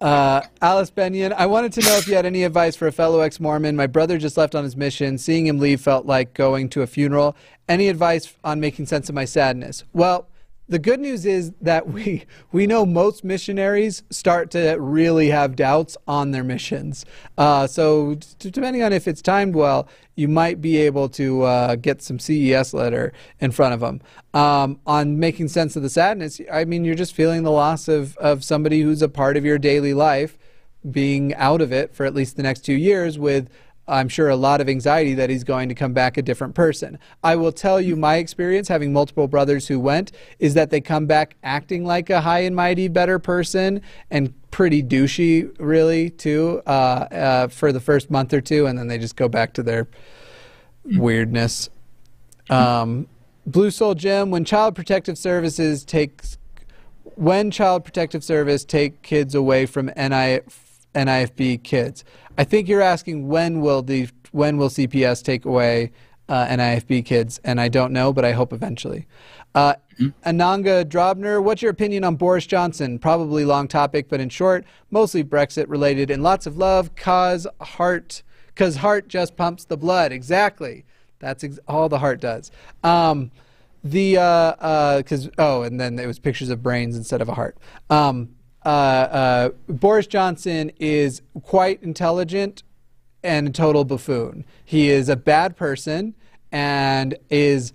Uh, Alice Benyon, I wanted to know if you had any advice for a fellow ex Mormon. My brother just left on his mission. Seeing him leave felt like going to a funeral. Any advice on making sense of my sadness? Well, the good news is that we we know most missionaries start to really have doubts on their missions. Uh, so depending on if it's timed well, you might be able to uh, get some CES letter in front of them. Um, on making sense of the sadness, I mean you're just feeling the loss of of somebody who's a part of your daily life, being out of it for at least the next two years with I'm sure a lot of anxiety that he's going to come back a different person. I will tell you my experience having multiple brothers who went is that they come back acting like a high and mighty better person and pretty douchey really too uh, uh, for the first month or two and then they just go back to their weirdness. Um, Blue Soul Jim, when Child Protective Services takes when Child Protective Service take kids away from NI, NIFB kids. I think you're asking when will the when will CPS take away uh, NIFB kids, and I don't know, but I hope eventually. Uh, Ananga Drobner, what's your opinion on Boris Johnson? Probably long topic, but in short, mostly Brexit related, and lots of love. Cause heart, cause heart just pumps the blood. Exactly. That's ex- all the heart does. Um, the uh, uh 'cause oh, and then it was pictures of brains instead of a heart. Um, uh, uh, Boris Johnson is quite intelligent and a total buffoon. He is a bad person and is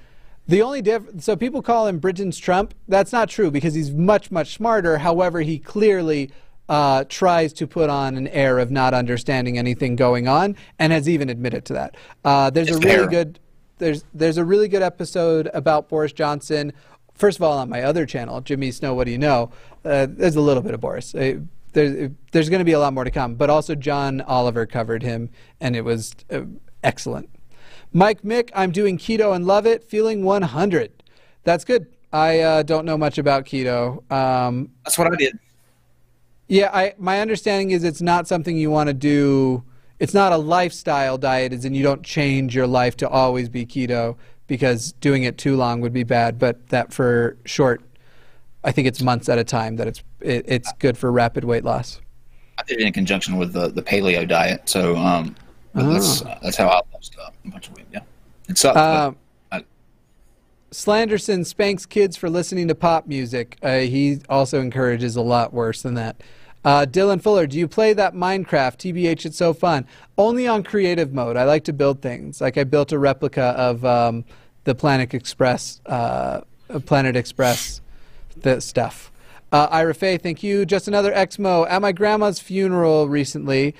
the only diff. So people call him Britain's Trump. That's not true because he's much much smarter. However, he clearly uh, tries to put on an air of not understanding anything going on, and has even admitted to that. Uh, there's It's a really good there's there's a really good episode about Boris Johnson. First of all, on my other channel, Jimmy Snow, what do you know? Uh, there's a little bit of Boris. Uh, there's there's going to be a lot more to come, but also John Oliver covered him, and it was uh, excellent. Mike Mick, I'm doing keto and love it, feeling 100. That's good. I uh, don't know much about keto. Um, That's what I did. yeah, I my understanding is it's not something you want to do. It's not a lifestyle diet, as in you don't change your life to always be keto because doing it too long would be bad. But that for short, I think it's months at a time that it's it, it's good for rapid weight loss. I did it in conjunction with the, the paleo diet. So um, but that's Ah. that's how I lost uh, a bunch of weight. Yeah, it sucked. Um, I, Slanderson spanks kids for listening to pop music. Uh, he also encourages a lot worse than that. Uh, Dylan Fuller, do you play that Minecraft? TBH, it's so fun. Only on creative mode. I like to build things. Like I built a replica of um, the Planet Express, uh, Planet Express, the stuff. Uh, Ira Faye, thank you. Just another Exmo. At my grandma's funeral recently,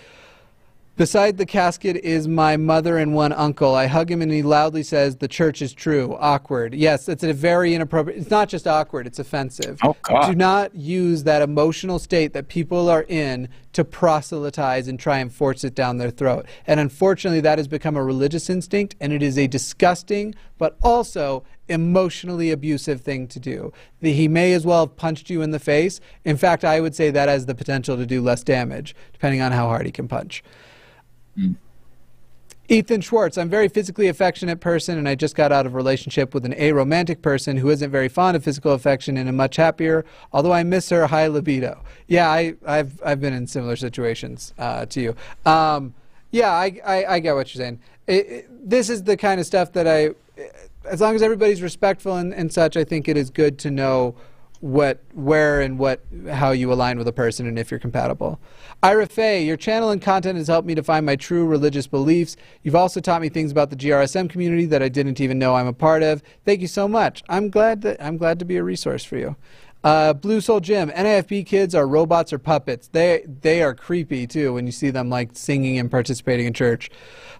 Beside the casket is my mother and one uncle. I hug him and he loudly says, The church is true. Awkward. Yes, it's a very inappropriate. It's not just awkward, it's offensive. Oh, God. Do not use that emotional state that people are in to proselytize and try and force it down their throat. And unfortunately, that has become a religious instinct and it is a disgusting but also emotionally abusive thing to do. The, he may as well have punched you in the face. In fact, I would say that has the potential to do less damage, depending on how hard he can punch. Ethan Schwartz, I'm a very physically affectionate person, and I just got out of a relationship with an aromantic person who isn't very fond of physical affection and am much happier, although I miss her high libido. Yeah, I, I've, I've been in similar situations uh, to you. Um, yeah, I, I, I get what you're saying. It, it, this is the kind of stuff that I, as long as everybody's respectful and, and such, I think it is good to know what where and what how you align with a person and if you're compatible. Ira Fay, your channel and content has helped me to find my true religious beliefs. You've also taught me things about the GRSM community that I didn't even know I'm a part of. Thank you so much. I'm glad that I'm glad to be a resource for you. Uh, Blue Soul Jim, NIFB kids are robots or puppets. They they are creepy too when you see them like singing and participating in church.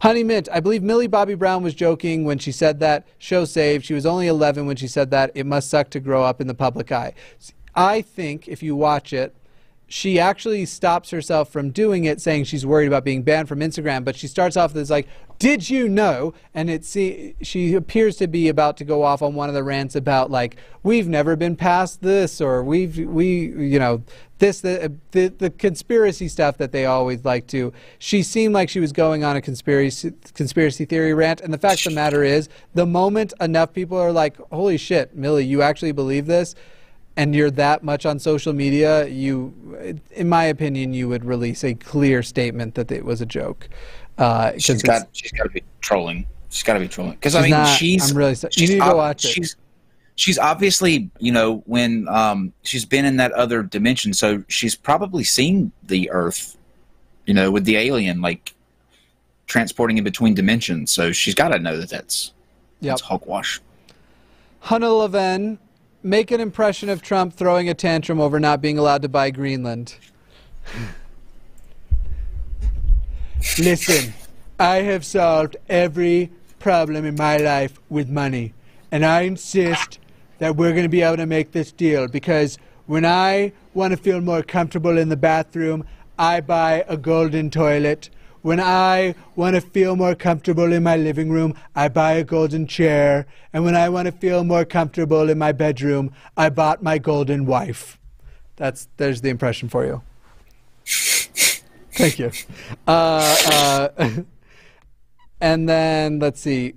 Honey Mint, I believe Millie Bobby Brown was joking when she said that. Show saved. She was only 11 when she said that. It must suck to grow up in the public eye. I think if you watch it, she actually stops herself from doing it, saying she's worried about being banned from Instagram. But she starts off this like, "Did you know?" And it see she appears to be about to go off on one of the rants about like, "We've never been past this," or "We've we you know this the the, the conspiracy stuff that they always like to." She seemed like she was going on a conspiracy conspiracy theory rant, and the fact of the matter is, the moment enough people are like, "Holy shit, Millie, you actually believe this?" And you're that much on social media, you, in my opinion, you would release a clear statement that it was a joke. Uh, she's got she's got to be trolling. She's got to be trolling because I mean not, she's. I'm really. You need to go watch she's, it. She's obviously, you know, when um, she's been in that other dimension, so she's probably seen the Earth, you know, with the alien like transporting in between dimensions. So she's got to know that that's yep. that's hogwash. Hannah Leven make an impression of Trump throwing a tantrum over not being allowed to buy Greenland. Listen, I have solved every problem in my life with money, and I insist that we're going to be able to make this deal because when I want to feel more comfortable in the bathroom, I buy a golden toilet. When I want to feel more comfortable in my living room, I buy a golden chair. And when I want to feel more comfortable in my bedroom, I bought my golden wife. That's there's the impression for you. Thank you. Uh, uh, and then let's see.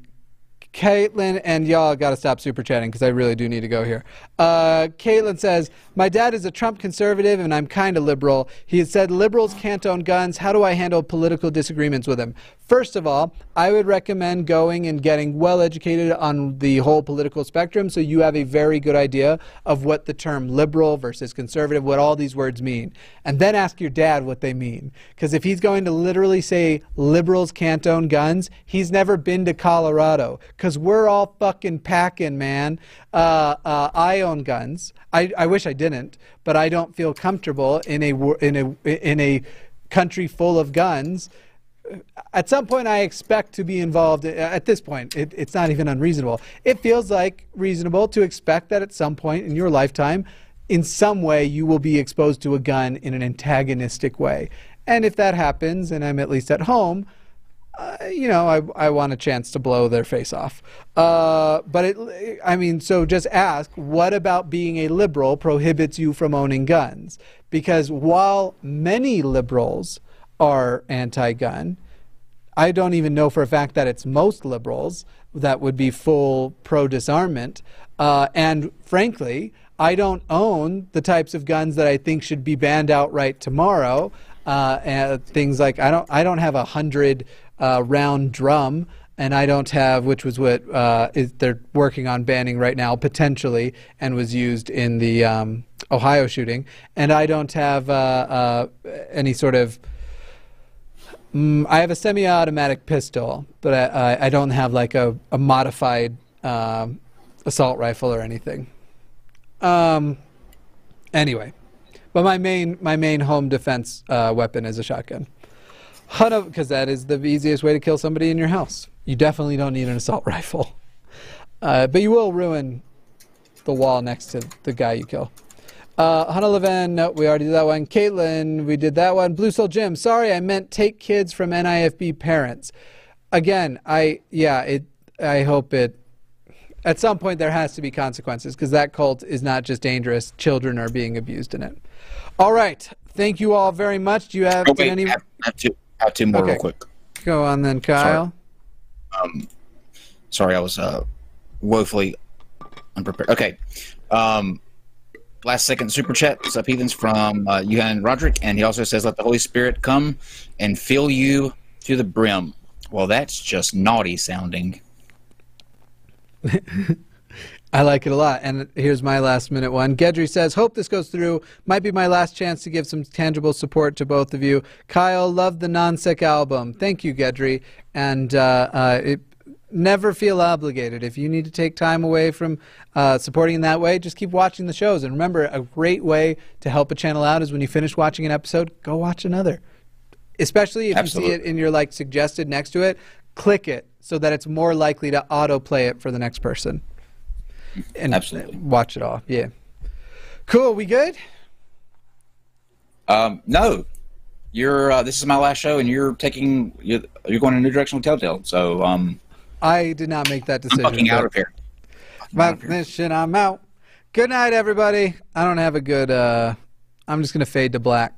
Caitlin and y'all got to stop super chatting because I really do need to go here. Uh, Caitlin says, My dad is a Trump conservative and I'm kind of liberal. He has said liberals can't own guns. How do I handle political disagreements with him? First of all, I would recommend going and getting well educated on the whole political spectrum so you have a very good idea of what the term liberal versus conservative, what all these words mean. And then ask your dad what they mean. Because if he's going to literally say liberals can't own guns, he's never been to Colorado. Because we're all fucking packing, man. Uh, uh, I own guns. I, I wish I didn't, but I don't feel comfortable in a, in a, in a country full of guns at some point I expect to be involved. At this point, it, it's not even unreasonable. It feels like reasonable to expect that at some point in your lifetime, in some way, you will be exposed to a gun in an antagonistic way. And if that happens, and I'm at least at home, uh, you know, I, I want a chance to blow their face off. Uh, but it, I mean, so just ask, what about being a liberal prohibits you from owning guns? Because while many liberals are anti gun. I don't even know for a fact that it's most liberals that would be full pro disarmament. Uh, and frankly, I don't own the types of guns that I think should be banned outright tomorrow. Uh, and things like I don't I don't have a hundred uh, round drum, and I don't have which was what uh, is, they're working on banning right now potentially, and was used in the um, Ohio shooting. And I don't have uh, uh, any sort of Mm, I have a semi-automatic pistol, but I, I, don't have like a, a modified uh, assault rifle or anything. Um, anyway, but my main my main home defense uh, weapon is a shotgun. Because that is the easiest way to kill somebody in your house. You definitely don't need an assault rifle, uh, but you will ruin the wall next to the guy you kill. Uh, Hannah Levin, no, we already did that one. Caitlin, we did that one. Blue Soul Jim, sorry, I meant take kids from NIFB parents. Again, I, yeah, it, I hope it, at some point there has to be consequences because that cult is not just dangerous. Children are being abused in it. All right. Thank you all very much. Do you have, oh, wait, any? I have, I have two more okay. real quick. Go on then, Kyle. Sorry. Um, sorry, I was uh, woefully unprepared. Okay. Um, last second super chat, what's up, heathens, from uh, Johan Roderick. And he also says, Let the Holy Spirit come and fill you to the brim. Well, that's just naughty sounding. I like it a lot. And here's my last minute one. Gedry says, Hope this goes through. Might be my last chance to give some tangible support to both of you. Kyle, love the Nonsec album. Thank you, Gedry. And uh, uh, it, never feel obligated. If you need to take time away from uh, supporting in that way, just keep watching the shows. And remember, a great way to help a channel out is when you finish watching an episode, go watch another. Especially if Absolutely. you see it in your like suggested next to it, click it so that it's more likely to autoplay it for the next person. And Absolutely. watch it all. Yeah. Cool. We good? Um, no, you're. Uh, this is my last show, and you're taking. You're, you're going in a new direction with Telltale. So, um, I did not make that decision. I'm fucking out of here. My mission, I'm out. Good night, everybody. I don't have a good. uh I'm just gonna fade to black.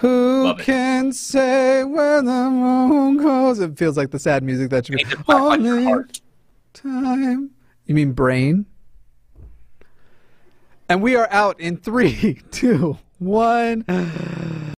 Who can say where the moon goes? It feels like the sad music that should be. Only time. You mean brain? And we are out in three, two, one.